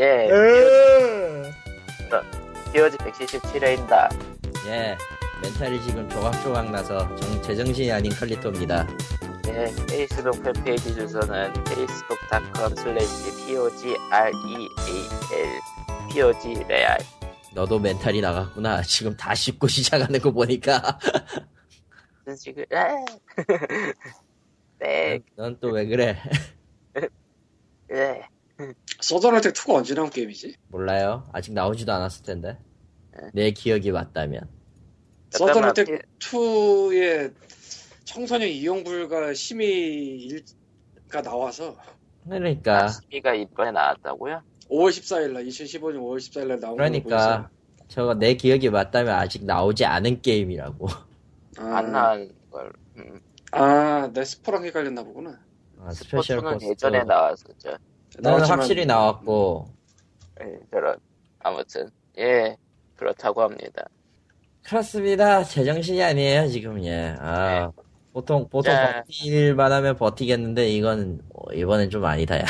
예, 에. POG 177회입니다. 예, 멘탈이 지금 조각조각 나서 정, 제정신이 아닌 칼리토입니다. 예, 페이스북 팬페이지 주소는 facebook.com slash POGREAL POG 레알 너도 멘탈이 나갔구나. 지금 다 씹고 시작하는 거 보니까. 지금 아. 네, 넌또 왜 그래? 네. 서든어택 2가 언제 나온 게임이지? 몰라요. 아직 나오지도 않았을 텐데. 내 기억이 맞다면. 서든어택 잠깐만, 2의 청소년 이용 불가 심의가 나와서 그러니까, 시비가 이번에 나왔다고요? 5월 14일 날 2015년 5월 14일 날 나온 거 그러니까, 저거 내 기억이 맞다면 아직 나오지 않은 게임이라고. 아, 안 나온 걸. 음. 아, 내 스포랑 헷갈렸나 보구나. 아, 스페셜 스포츠는. 예전에 나왔었죠. 나는 나왔지만- 확실히 나왔고, 예, 저런 아무튼 예 그렇다고 합니다. 그렇습니다. 제정신이 아니에요, 지금, 예. 아, 보통, 보통 네. 버틸만 하면 버티겠는데, 이건, 어, 이번엔 좀 아니다, 야.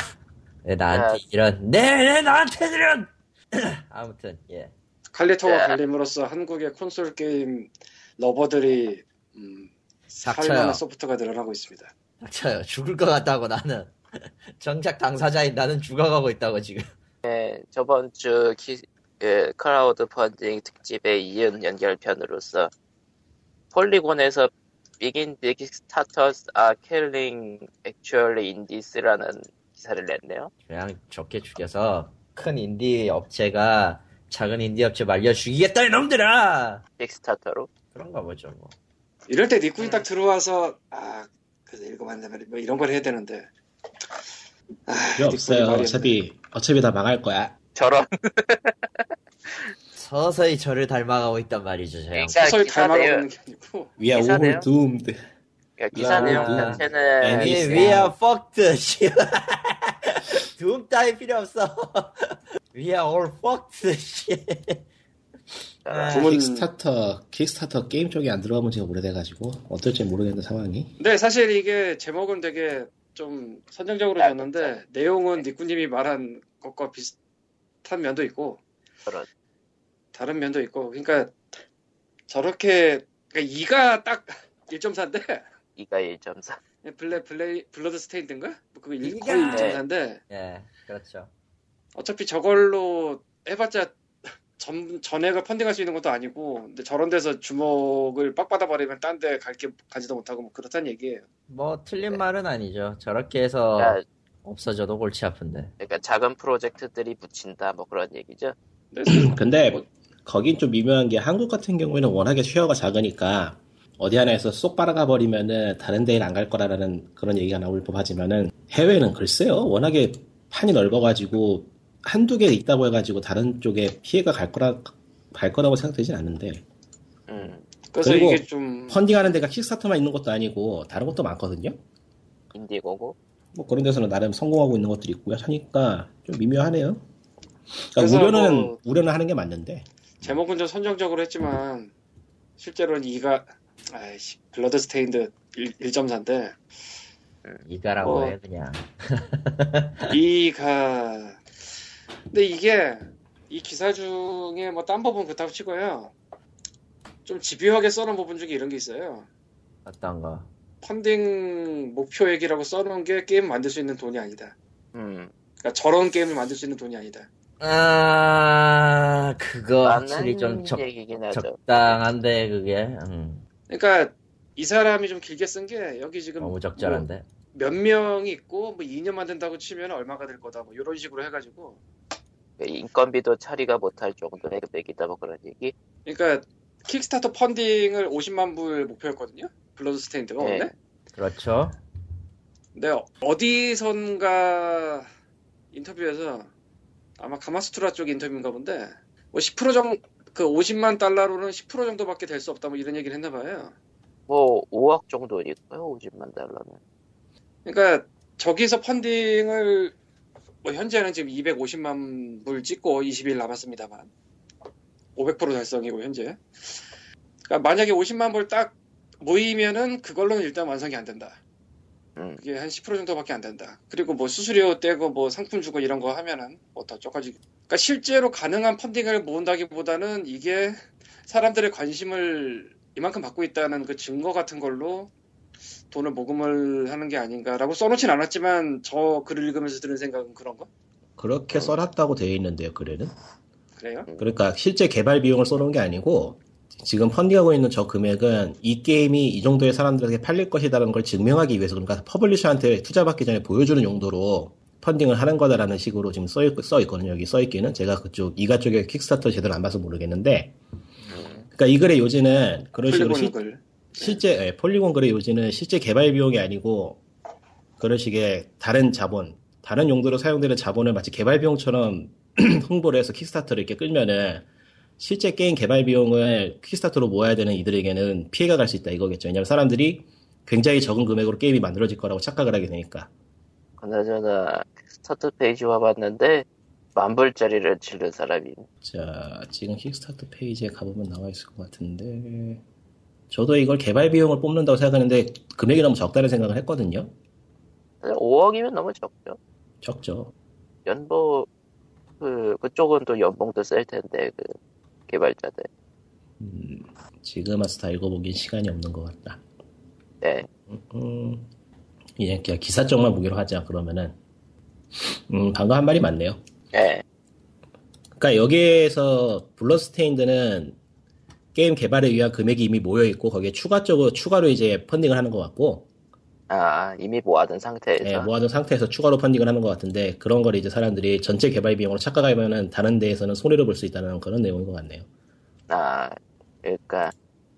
왜 나한테 네. 이런, 네, 네, 나한테 이런! 아무튼, 예. 칼리토와 자. 갈림으로써 한국의 콘솔 게임 lover들이 음. 살만한 소프트가 늘어나고 있습니다. 닥쳐요. 죽을 것 같다고, 나는. 정작 당사자인 나는 죽어가고 있다고, 지금. 예, 저번 주 키, 예, 크라우드 펀딩 특집에 이은 연결편으로서 폴리곤에서 Big Kickstarters are Killing Actual Indies라는 기사를 냈네요. 그냥 좋게 죽여서, 큰 인디 업체가 작은 인디 업체 말려 죽이겠다, 이놈들아! 빅스타터로. 그런가 보죠, 뭐. 이럴 때 니꾼이 딱 들어와서 아 그래서 말이야 뭐 이런 걸 해야 되는데 아, 필요 니꾼이 없어요. 어차피 어차피 다 망할 거야. 저런. 서서히 저를 닮아가고 있단 말이죠, 저 형. 그러니까 서서히 기사 닮아가고 있는 게 아니고 We are 기사네요. all doomed. 그러니까 기사 야, 내용 그- 자체는 애니- We, are fucked. 씨. 둠 따위 필요 없어. We are all fucked. 씨. 아, 부문- 킥스타터 킥스타터 게임 쪽에 안 들어가면 제가 오래돼가지고 어떨지 모르겠는 상황이. 근데 사실 이게 제목은 되게 좀 선정적으로 줬는데 내용은 니꾸님이 말한 것과 비슷한 면도 있고 저런. 다른 면도 있고 그러니까 저렇게 그러니까 2가 딱 1.4인데 이가 1.4. 블레 블레이 블러드 스테인드인가? 뭐 그거 일- 이가- 거의 1.4인데 예, 그렇죠. 어차피 저걸로 해봤자 전, 전액을 펀딩할 수 있는 것도 아니고 근데 저런 데서 주목을 빡 받아버리면 딴 데 갈 게 가지도 못하고 뭐 그렇다는 얘기예요. 뭐 틀린 말은 아니죠. 저렇게 해서 그러니까, 없어져도 골치 아픈데. 그러니까 작은 프로젝트들이 붙인다 뭐 그런 얘기죠. 근데 근데 뭐- 거긴 좀 미묘한 게 한국 같은 경우에는 워낙에 쉐어가 작으니까 어디 하나에서 쏙 빨아가 버리면은 다른 데는 안 갈 거라는 그런 얘기가 나올 법하지만은 해외는 글쎄요 워낙에 판이 넓어가지고 한두 개 있다고 해가지고 다른 쪽에 피해가 갈 거라 갈 거라고 생각되진 않는데 음, 그래서 그리고 이게 좀 펀딩하는 데가 킥스타터만 있는 것도 아니고 다른 것도 많거든요. 인디고고. 뭐 그런 데서는 나름 성공하고 있는 것들이 있고요. 하니까 좀 미묘하네요. 그러니까 우려는 뭐- 우려는 하는 게 맞는데 제목은 좀 선정적으로 했지만 실제로는 이가 아이씨 Bloodstained 1.4인데 이가라고 어. 해 그냥. 이가 근데 이게 이 기사 중에 뭐 딴 부분 그렇다고 치고요. 좀 집요하게 써놓은 부분 중에 이런 게 있어요. 어떤 거. 펀딩 목표액이라고 써놓은 게 게임 만들 수 있는 돈이 아니다. 음, 그러니까 저런 게임을 만들 수 있는 돈이 아니다. 아, 그거 확실히 좀 적. 적당한데 그게 음, 그러니까 이 사람이 좀 길게 쓴 게 여기 지금 너무 적절한데. 뭐 몇 명이 있고 뭐 2년 만든다고 치면 얼마가 될 거다 뭐 이런 식으로 해가지고 인건비도 처리가 못할 정도의 금액이다 뭐 그런 얘기. 그러니까 Kickstarter 펀딩을 50만 불 목표였거든요. Bloodstained가 네. 원래. 그렇죠. 근데 어디선가 인터뷰에서 아마 가마스투라 쪽 인터뷰인가 본데 뭐 10% 정도 그 50만 달러로는 10% 정도밖에 될 수 없다 뭐 이런 얘기를 했나 봐요. 뭐 5억 정도니까요. 50만 달러면. 그러니까 저기서 펀딩을 뭐 현재는 지금 250만 불 찍고 20일 남았습니다만 500% 달성이고 현재. 그러니까 만약에 50만 불 딱 모이면은 그걸로는 일단 완성이 안 된다. 음. 그게 한 10% 정도밖에 안 된다. 그리고 뭐 수수료 떼고 뭐 상품 주고 이런 거 하면은 뭐더 쪼가지. 그러니까 실제로 가능한 펀딩을 모은다기보다는 이게 사람들의 관심을 이만큼 받고 있다는 그 증거 같은 걸로 돈을 모금을 하는 게 아닌가라고 써놓진 않았지만 저 글을 읽으면서 드는 생각은 그런 거? 그렇게 써놨다고 되어 있는데요, 글에는. 그래요? 그러니까 실제 개발 비용을 써놓은 게 아니고 지금 펀딩하고 있는 저 금액은 이 게임이 이 정도의 사람들에게 팔릴 것이다라는 걸 증명하기 위해서 그러니까 퍼블리셔한테 투자받기 전에 보여주는 용도로 펀딩을 하는 거다라는 식으로 지금 써, 있, 써 있거든요. 여기 써 있기는 제가 그쪽 IGA 쪽에 킥스타터 제대로 안 봐서 모르겠는데 그러니까 이 글의 요지는 그런 식으로 시- 글. 실제 예, 폴리곤 글의 요지는 실제 개발 비용이 아니고 그런 식의 다른 자본, 다른 용도로 사용되는 자본을 마치 개발 비용처럼 홍보를 해서 킥스타터를 이렇게 끌면은 실제 게임 개발 비용을 킥스타터로 모아야 되는 이들에게는 피해가 갈 수 있다 이거겠죠. 왜냐하면 사람들이 굉장히 적은 금액으로 게임이 만들어질 거라고 착각을 하게 되니까. 그나저나 스타트 페이지 와봤는데 만 불짜리를 치른 사람이 자, 지금 킥스타터 페이지에 가보면 나와 있을 것 같은데 저도 이걸 개발 비용을 뽑는다고 생각하는데 금액이 너무 적다는 생각을 했거든요. 5억이면 너무 적죠. 적죠. 연봉 그 그쪽은 또 연봉도 셀 텐데 그 개발자들. 음, 지금 와서 다 읽어보긴 시간이 없는 것 같다. 네. 음, 이제 그냥 기사 쪽만 보기로 하자, 그러면은. 음, 방금 한 말이 맞네요. 네. 그러니까 여기에서 블러스테인드는 게임 개발에 위한 금액이 이미 모여 있고, 거기에 추가적으로, 추가로 이제 펀딩을 하는 것 같고, 아 이미 모아둔 상태에서. 예, 모아둔 상태에서 추가로 펀딩을 하는 것 같은데, 그런 걸 이제 사람들이 전체 개발 비용으로 착각하면은 다른 데에서는 손해를 볼 수 있다는 그런 내용인 것 같네요. 아 그러니까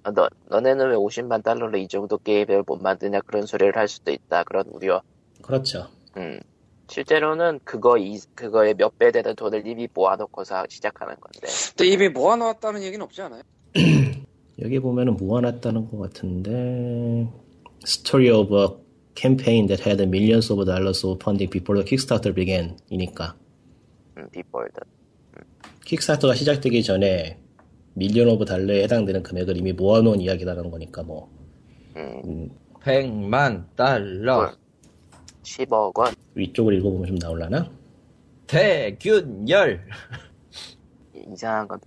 어, 너 너네는 왜 50만 달러로 이 정도 게임을 못 만드냐 그런 소리를 할 수도 있다 그런 우려. 그렇죠. 음. 실제로는 그거 이 그거의 몇배 되는 돈을 이미 모아놓고서 시작하는 건데. 근데 이미 모아놓았다는 얘기는 없지 않아요? 여기 보면은 모아놨다는 것 같은데 Story of a campaign that had millions of dollars of funding before the Kickstarter began 이니까 음, before the. 킥스타터가 시작되기 전에 밀리언 오브 달러에 해당되는 금액을 이미 모아놓은 이야기라는 거니까 뭐 음, 100만 달러. 10억 원. 위쪽을 읽어보면 좀 나올라나? 대균열. 이상한 건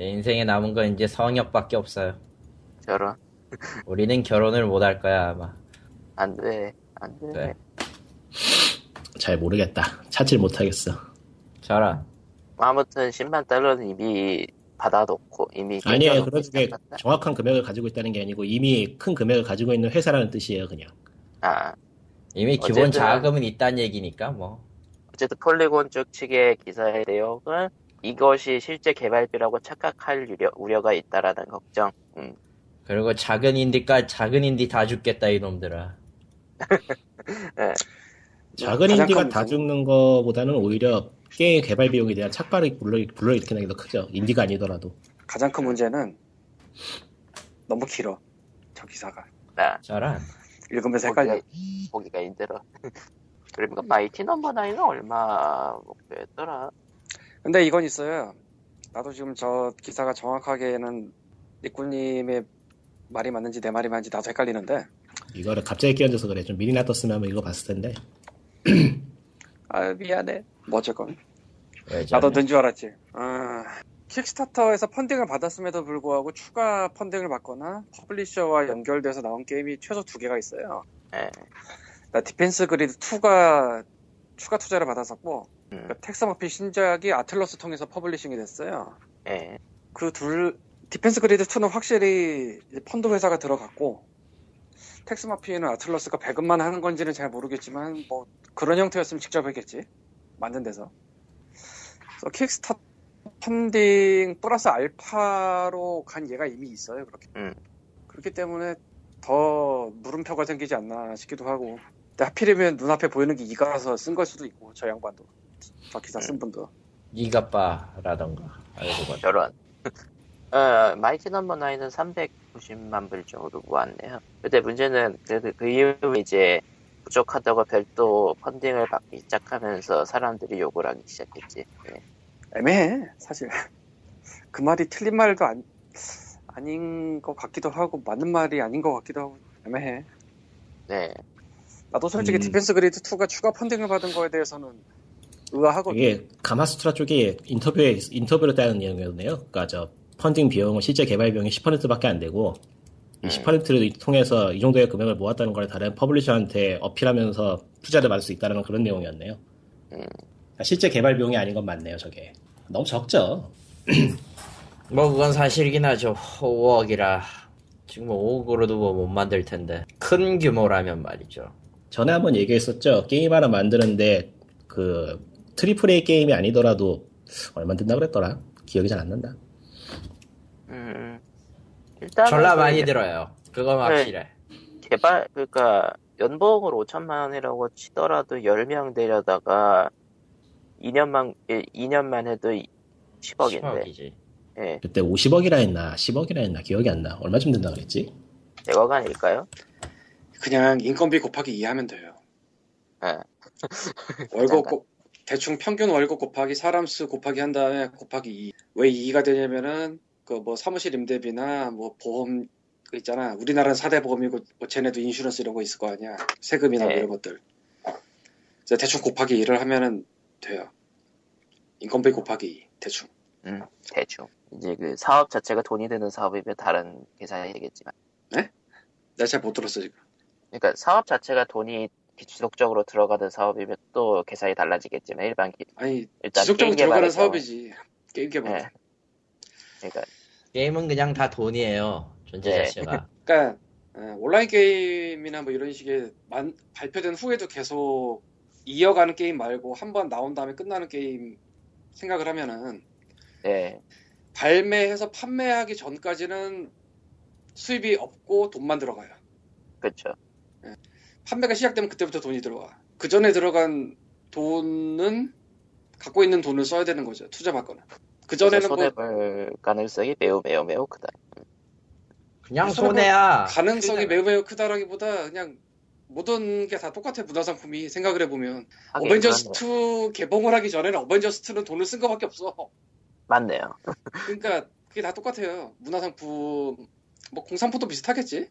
내 인생에 남은 건 이제 성역밖에 없어요. 저런 우리는 결혼을 못 할 거야 아마. 안 돼. 안 돼. 네. 잘 모르겠다 찾질 못하겠어 저런. 아무튼 10만 달러는 이미 받아놓고 이미 아니에요 그런 게. 정확한 금액을 가지고 있다는 게 아니고 이미 큰 금액을 가지고 있는 회사라는 뜻이에요 그냥 아 이미 기본 어쨌든- 자금은 있다는 얘기니까 뭐. 어쨌든 폴리곤 쪽 측의 기사의 내용은 이것이 실제 개발비라고 착각할 우려, 우려 가 있다라는 걱정. 음, 그리고 작은 인디까 작은 인디 다 죽겠다 이놈들아. 작은 가장 인디가 다 죽는 거보다는 오히려 게임 개발 비용에 대한 착각을 불러, 불러 일으키는 게 더 크죠 인디가 아니더라도 가장 큰 문제는 너무 길어. 저 기사가. 나 저런. 읽으면서 헷갈려. 보기가, 보기가 힘들어. 그러니까 마이티 넘버 나인은 얼마 목표였더라? 근데 이건 있어요. 나도 지금 저 기사가 정확하게는 니꾸님의 말이 맞는지 내 말이 맞는지 나도 헷갈리는데. 이거를 갑자기 끼얹어서 그래. 좀 미리 놔뒀으면 한번 읽어봤을 텐데. 아 미안해. 뭐 어쨌건 왜 나도? 는 줄 알았지. 아, 킥스타터에서 펀딩을 받았음에도 불구하고 추가 펀딩을 받거나 퍼블리셔와 연결돼서 나온 게임이 최소 두 개가 있어요. 예. 나 디펜스 그리드 2가 추가 투자를 받았었고 음, 그러니까 텍스 마피 신작이 아틀러스 통해서 퍼블리싱이 됐어요. 예. 그 둘 디펜스 그리드 2는 확실히 펀드 회사가 들어갔고 텍스 마피에는 아틀러스가 배급만 하는 건지는 잘 모르겠지만 뭐 그런 형태였으면 직접 했겠지. 만든 데서. 그래서 킥스타 펀딩 플러스 알파로 간 얘가 이미 있어요 그렇게. 음. 그렇기 때문에 더 물음표가 생기지 않나 싶기도 하고. 하필이면 눈앞에 보이는 게 이가라서 쓴 걸 수도 있고 저 양반도 저 기사 쓴 분도 이가빠라던가. 알고 봐. 저런. 어, 마이티 넘버 나인은 390만 불 정도 모았네요. 근데 문제는 그, 그 이후에 이제 부족하다고 별도 펀딩을 받기 시작하면서 사람들이 욕을 하기 시작했지. 예. 애매해 사실 그 말이 틀린 말도 안, 아닌 것 같기도 하고 맞는 말이 아닌 것 같기도 하고 애매해 네. 나도 솔직히 음. 디펜스 그리드 2가 추가 펀딩을 받은 거에 대해서는 의아하거든. 이게 가마수트라 쪽이 인터뷰에 인터뷰로 따는 내용이었네요. 그러니까 저 펀딩 비용은 실제 개발 비용이 10%밖에 안 되고 이 10%를 통해서 이 정도의 금액을 모았다는 걸 다른 퍼블리셔한테 어필하면서 투자를 받을 수 있다는 그런 내용이었네요. 그러니까 실제 개발 비용이 아닌 건 맞네요, 저게. 너무 적죠. 뭐 그건 사실이긴 하죠. 5억이라 지금 5억으로도 뭐 못 만들 텐데 큰 규모라면 말이죠. 전에 한번 얘기했었죠. 게임 하나 만드는데 그 triple A 게임이 아니더라도 얼마 든다 그랬더라. 기억이 잘 안 난다. 음, 일단 졸라 많이 들어요. 그건 네. 확실해. 개발 그러니까 연봉을 5천만 원이라고 치더라도 10명 되려다가 2년만 2년만 해도 10억인데. 10억이지. 예. 그때 50억이라 했나 10억이라 했나 기억이 안 나. 얼마쯤 된다 그랬지? 100억 아닐까요? 그냥 인건비 곱하기 2 하면 돼요. 예. 월급 곱- 대충 평균 월급 곱하기 사람 수 곱하기 한 다음에 곱하기 2. 왜 2가 되냐면은 그 뭐 사무실 임대비나 뭐 보험 그 있잖아. 우리나라는 4대 보험이고 뭐 쟤네도 인슈런스 이런 거 있을 거 아니야. 세금이나 뭐 네. 이런 것들. 그래서 대충 곱하기 2를 하면은 돼요. 인건비 곱하기 2. 대충. 음, 대충. 이제 그 사업 자체가 돈이 드는 사업이면 다른 계산이 되겠지만. 내가 잘못 들었어 지금. 그러니까 사업 자체가 돈이 지속적으로 들어가는 사업이면 또 계산이 달라지겠지만 일반 기, 아니 일단 지속적으로 게임 들어가는 개발에서- 사업이지. 게임 개발. 예. 그러니까 게임은 그냥 다 돈이에요. 존재 네. 자체가. 그러니까 어, 온라인 게임이나 뭐 이런 식의 만- 발표된 후에도 계속 이어가는 게임 말고 한 번 나온 다음에 끝나는 게임 생각을 하면은 예. 발매해서 판매하기 전까지는 수입이 없고 돈만 들어가요. 그렇죠. 판매가 시작되면 그때부터 돈이 들어와. 그 전에 들어간 돈은 갖고 있는 돈을 써야 되는 거죠. 투자 받거나. 그 전에는 뭐 손해볼 가능성이 매우 매우 매우 크다. 그냥 손해야. 가능성이 그냥- 매우 매우 크다라기보다 그냥 모든 게 다 똑같아 문화상품이 생각을 해보면 어벤져스 그렇네요. 2 개봉을 하기 전에는 어벤져스 2는 돈을 쓴 거밖에 없어. 맞네요. 그러니까 그게 다 똑같아요. 문화상품 뭐 공산품도 비슷하겠지.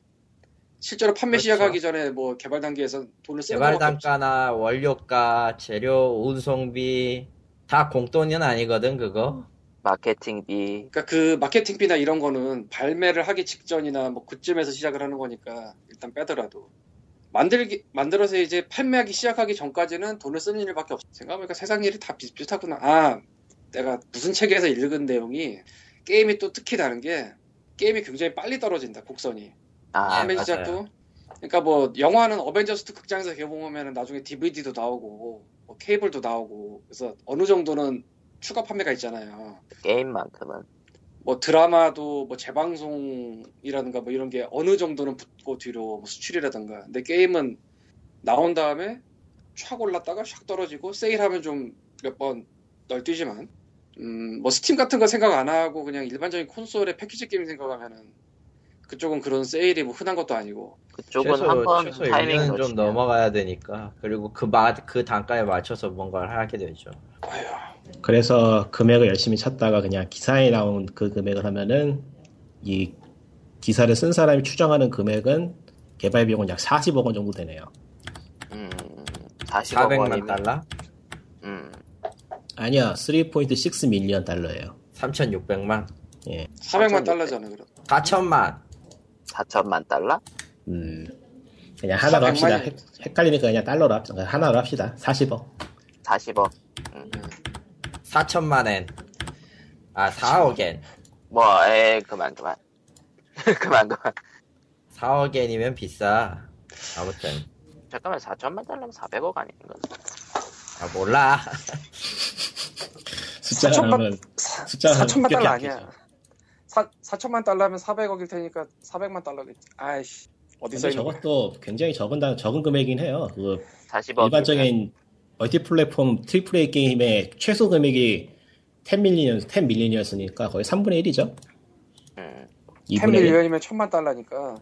실제로 판매 그렇죠. 시작하기 전에 뭐 개발 단계에서 돈을 쓰는 개발. 단가나 원료가, 재료, 운송비 다 공돈은 아니거든 그거. 마케팅비 그러니까 그 마케팅비나 이런 거는 발매를 하기 직전이나 뭐 그쯤에서 시작을 하는 거니까 일단 빼더라도 만들기 만들어서 이제 판매하기 시작하기 전까지는 돈을 쓰는 일밖에 없어. 생각해보니까 세상 일이 다 비슷비슷하구나. 아 내가 무슨 책에서 읽은 내용이 게임이 또 특히 다른 게 게임이 굉장히 빨리 떨어진다 곡선이. 아. 시작도. 그러니까 뭐 영화는 어벤져스 2 극장에서 개봉하면 나중에 DVD도 나오고 뭐 케이블도 나오고 그래서 어느 정도는 추가 판매가 있잖아요. 게임만큼은 뭐 드라마도 뭐 재방송이라든가 뭐 이런 게 어느 정도는 붙고 뒤로 뭐 수출이라든가 근데 게임은 나온 다음에 촥 올랐다가 샥 떨어지고 세일하면 좀 몇 번 널뛰지만 음 뭐 스팀 같은 거 생각 안 하고 그냥 일반적인 콘솔의 패키지 게임 생각하면은 그쪽은 그런 세일이 뭐 흔한 것도 아니고 그쪽은 한번 최소 타이밍 1년은 좀 넘어가야 되니까. 그리고 그, 마, 그 단가에 맞춰서 뭔가를 하게 되죠. 아휴 그래서 금액을 열심히 찾다가 그냥 기사에 나온 그 금액을 하면은 이 기사를 쓴 사람이 추정하는 금액은 개발 비용은 약 40억 원 정도 되네요. 음, 40억 400만 원이면 달러? 음, 아니야, 3.6 밀리언 달러예요. 3,600만? 400만 달러잖아 그럼 4천만? 4천만 달러? 음, 그냥 하나로 400만 합시다. 이- 헷- 헷갈리니까 그냥 달러로 합시다. 하나로 합시다. 40억. 40억. 4천만 엔. 아, 4억 엔. 뭐, 에 그만 그만. 그만 그만. 4억 엔이면 비싸. 아무튼. 잠깐만 4천만 달러면 400억 아닌가? 아, 몰라. 숫자가 4천만 나오면 숫자가 4천만 급격히 달러. 아니야 4, 4천만 달러면 400억일 테니까 400만 달러겠지 아이씨 어디서 거야 저것도 굉장히 적은 단 적은 금액이긴 해요. 그 40억. 일반적인 멀티 플랫폼 triple A 게임의 최소 금액이 10 million, 10 million이었으니까 거의 3분의 1이죠. 음, 2분의 1. 10 million이면 천만 달러니까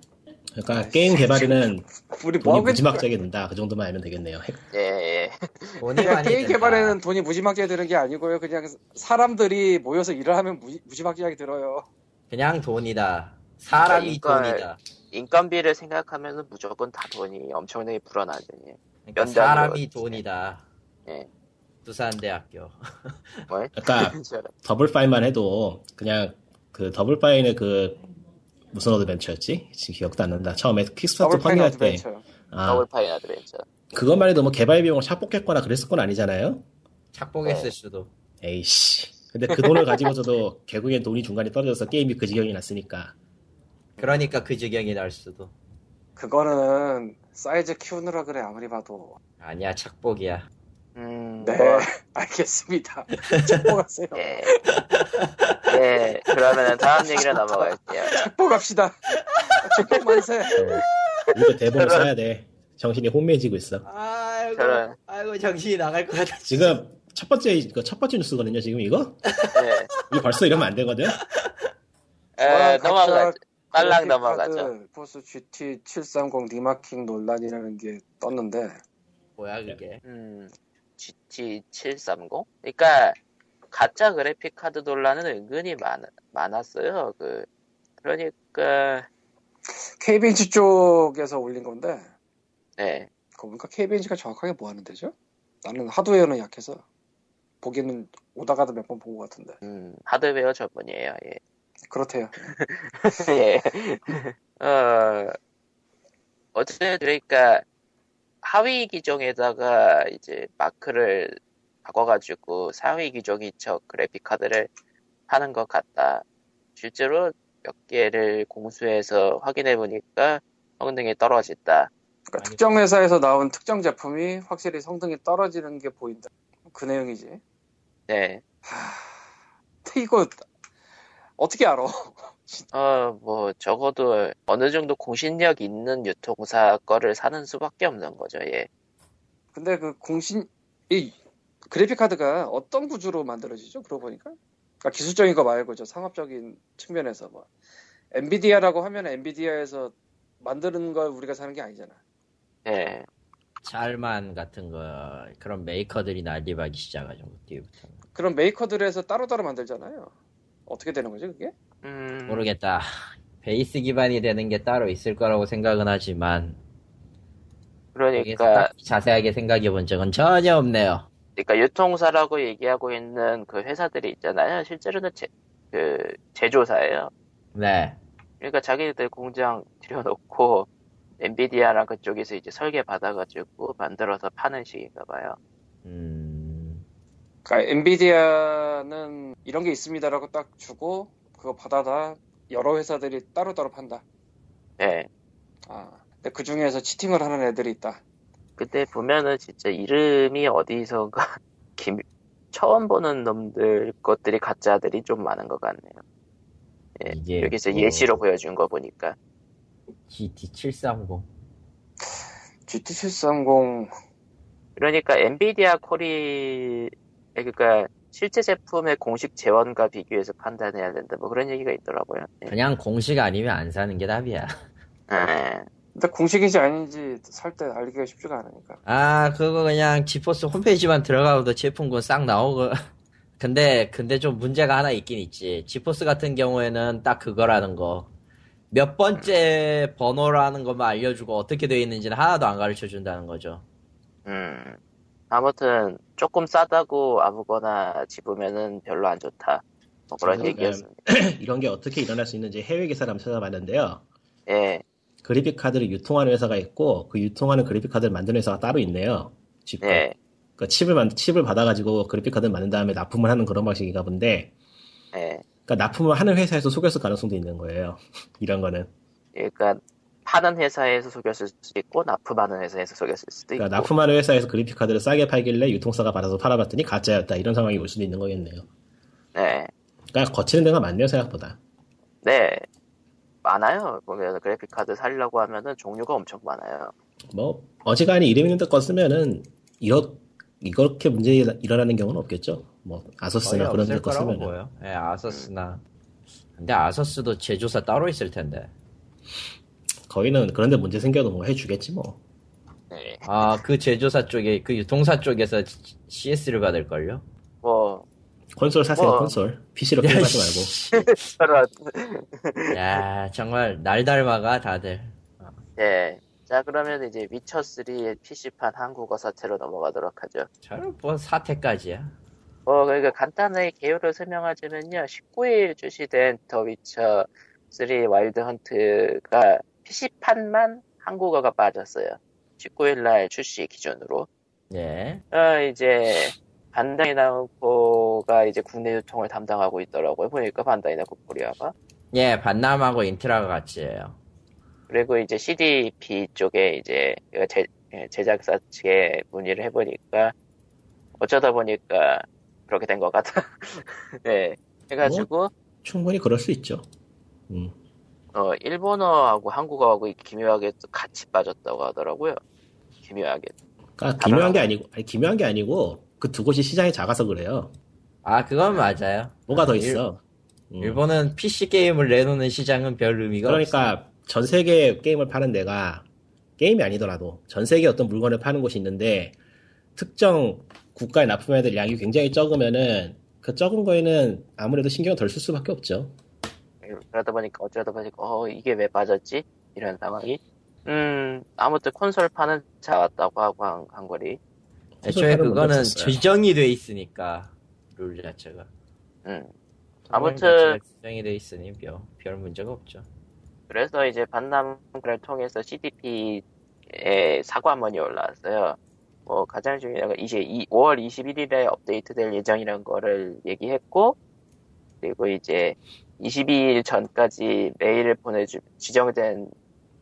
그러니까 게임 개발에는 우리 돈이 뭐 무지막지하게 든다. 그 정도만 알면 되겠네요. 핵- 예, 예. 돈이 게임. 개발에는 돈이 무지막지하게 드는 게 아니고요 그냥 사람들이 모여서 일을 하면 무지, 무지막지하게 들어요 그냥 돈이다. 사람이 그러니까 돈이다. 인건비를 생각하면은 무조건 다 돈이 엄청나게 불어나죠. 예. 그러니까. 사람이 돈이다. 예. 두산대학교. 뭐? 아까 더블 파인만 해도 그냥 그 더블 파인의 그 무슨 어드벤처였지? 지금 기억도 안 난다. 처음에 킥스타트 펀딩할 때 어드벤처. 아, 더블 파인 어드벤처. 그것만 해도 뭐 개발 비용을 착복했거나 그랬을 건 아니잖아요? 착복했을 네. 수도. 에이씨. 근데 그 돈을 가지고서도 결국엔 돈이 중간에 떨어져서 게임이 그 지경이 났으니까. 그러니까 그 지경이 날 수도. 그거는 사이즈 키우느라 그래 아무리 봐도. 아니야 착복이야. 음, 네, 뭐, 알겠습니다. 착복하세요. 예. 예, 그러면은 다음 얘기로 넘어갈게요. 착복합시다. 착복 만세. 이거 대본을 써야 돼. 정신이 혼미해지고 있어. 아이고, 저런. 아이고 정신이 나갈 것 같아. 지금 첫 번째 이거 첫 번째 뉴스거든요. 지금 이거 예. 이거 벌써 이러면 안 되거든. 에, 넘어가죠. 빨랑 넘어가죠. GeForce GT 730 remarking 논란이라는 게 떴는데 뭐야 그게? 음, GT730? 그러니까 가짜 그래픽 카드 논란은 은근히 많, 많았어요. 그 그러니까 KBNC 쪽에서 올린 건데 네. 그거 보니까 KBNC가 정확하게 뭐 하는 데죠? 나는 하드웨어는 약해서 보기는 오다가도 몇 번 본 것 같은데 음, 하드웨어 전문이에요. 예. 그렇대요. 예. 어, 어쨌든 그러니까 하위 기종에다가 이제 마크를 바꿔가지고 상위 기종인 척 그래픽 카드를 하는 것 같다. 실제로 몇 개를 공수해서 확인해 보니까 성능이 떨어진다. 그러니까 특정 회사에서 나온 특정 제품이 확실히 성능이 떨어지는 게 보인다. 그 내용이지. 네. 하... 이거 어떻게 알아? 어, 뭐, 적어도 어느 정도 공신력 있는 유통사 거를 사는 수밖에 없는 거죠, 예. 근데 그 공신 이 그래픽 카드가 어떤 구조로 만들어지죠? 그러고 보니까 그러니까 기술적인 거 말고 저 상업적인 측면에서 뭐 NVIDIA라고 하면 NVIDIA에서 만드는 걸 우리가 사는 게 아니잖아. 예. Zalman 같은 거 그런 메이커들이 난리박이 시작하죠 그 뒤부터. 그런 메이커들에서 따로따로 만들잖아요. 어떻게 되는 거지 그게? 음, 모르겠다. 베이스 기반이 되는 게 따로 있을 거라고 생각은 하지만 그러니까, 딱 자세하게 생각해 본 적은 전혀 없네요. 그러니까 유통사라고 얘기하고 있는 그 회사들이 있잖아요. 실제로는 제, 그, 제조사예요. 네. 그러니까 자기들 공장 들여놓고, 엔비디아랑 그쪽에서 이제 설계 받아가지고 만들어서 파는 식인가 봐요. 음, 그러니까 엔비디아는 이런 게 있습니다라고 딱 주고 그거 받아다 여러 회사들이 따로따로 판다. 예. 아, 근데 그 중에서 치팅을 하는 애들이 있다. 그때 보면은 진짜 이름이 어디서가, 김, 처음 보는 놈들 것들이 가짜들이 좀 많은 것 같네요. 예. 이게 여기서 뭐- 예시로 보여준 거 보니까. GT730. GT730 그러니까 엔비디아 코리 그러니까 실제 제품의 공식 재원과 비교해서 판단해야 된다. 뭐 그런 얘기가 있더라고요. 예. 그냥 공식 아니면 안 사는 게 답이야. 예. 근데 공식인지 아닌지 살 때 알기가 쉽지가 않으니까. 아, 그거 그냥 지포스 홈페이지만 들어가도 제품군 싹 나오고. 근데, 근데 좀 문제가 하나 있긴 있지. 지포스 같은 경우에는 딱 그거라는 거. 몇 번째 번호라는 것만 알려주고 어떻게 되어 있는지는 하나도 안 가르쳐 준다는 거죠. 음. 아무튼 조금 싸다고 아무거나 집으면은 별로 안 좋다. 뭐 그런 얘기였습니다. 이런 게 어떻게 일어날 수 있는지 해외 기사를 한번 찾아봤는데요. 예. 그래픽 카드를 유통하는 회사가 있고 그 유통하는 그래픽 카드를 만드는 회사가 따로 있네요. 칩. 예. 그 칩을 만 칩을 받아가지고 그래픽 카드를 만든 다음에 납품을 하는 그런 방식인가 본데, 예. 그러니까 납품을 하는 회사에서 속였을 가능성도 있는 거예요. 이런 거는. 그러니까 파는 회사에서 속였을 수도 있고 납품하는 회사에서 속였을 수도 있고. 그러니까 납품하는 회사에서 그래픽 카드를 싸게 팔길래 유통사가 받아서 팔아봤더니 가짜였다 이런 상황이 올 수도 있는 거겠네요. 네. 그러니까 거치는 데가 많네요 생각보다. 네. 많아요. 보면 그래픽 카드 살려고 하면은 종류가 엄청 많아요. 뭐 어지간히 이름 있는 데 거 쓰면은 이렇 이렇게 문제 일어나는 경우는 없겠죠. 뭐 아서스나 그런 데거 쓰면은. 보여. 예, 아서스나. 근데 아서스도 제조사 따로 있을 텐데. 거기는 그런데 문제 생겨도 뭐 해주겠지 뭐. 네. 아, 그 제조사 쪽에, 그 유통사 쪽에서 CS를 받을걸요? 뭐 콘솔 사세요 뭐. 콘솔 PC로 야, 게임 하지 말고. 야 정말 날 닮아가 다들. 예. 자, 그러면 이제 위쳐 3의 PC판 한국어 사태로 넘어가도록 하죠. 저는 뭐 사태까지야. 어, 그러니까 간단하게 개요를 설명하자면요. 19일 출시된 The Witcher 3 Wild Hunt가 PC판만 한국어가 빠졌어요. 19일 날 출시 기준으로. 예. 어, 이제 반다이 나무코가 이제 국내 유통을 담당하고 있더라고요. 보니까 반다이 나무코 코리아가. 예, 반남하고 인트라가 같이 해요. 그리고 이제 CDP 쪽에 이제 제, 예, 제작사 측에 문의를 해보니까 어쩌다 보니까 그렇게 된 것 같아. 네. 해가지고 충분히 그럴 수 있죠. 음. 어 일본어하고 한국어하고 기묘하게 또 같이 빠졌다고 하더라고요. 기묘하게. 그러니까 기묘한 게 아니고 아니, 기묘한 게 아니고 그 두 곳이 시장이 작아서 그래요. 아, 그건 맞아요. 뭐가 더 일- 있어? 음. 일본은 PC 게임을 내놓는 시장은 별 의미가 없어. 그러니까 전 세계 게임을 파는 데가 게임이 아니더라도 전 세계 어떤 물건을 파는 곳이 있는데 특정 국가에 납품해야 될 양이 굉장히 적으면은 그 적은 거에는 아무래도 신경을 덜 쓸 수밖에 없죠. 그러다 보니까 어쩌다 보니까 어 이게 왜 빠졌지? 이런 상황이. 음 아무튼 콘솔 파는 차 왔다고 하고 한, 한 거리. 애초에 그거는. 지정이 돼 있으니까 룰 자체가. 음 아무튼 아무튼- 지정이 돼 있으니 별, 별 문제가 없죠. 그래서 이제 반남을 통해서 CDP에 사과문이 올라왔어요. 뭐 가장 중요한 건 이제 이 5월 21일에 업데이트될 예정이라는 거를 얘기했고 그리고 이제 22일 전까지 메일을 보내주 지정된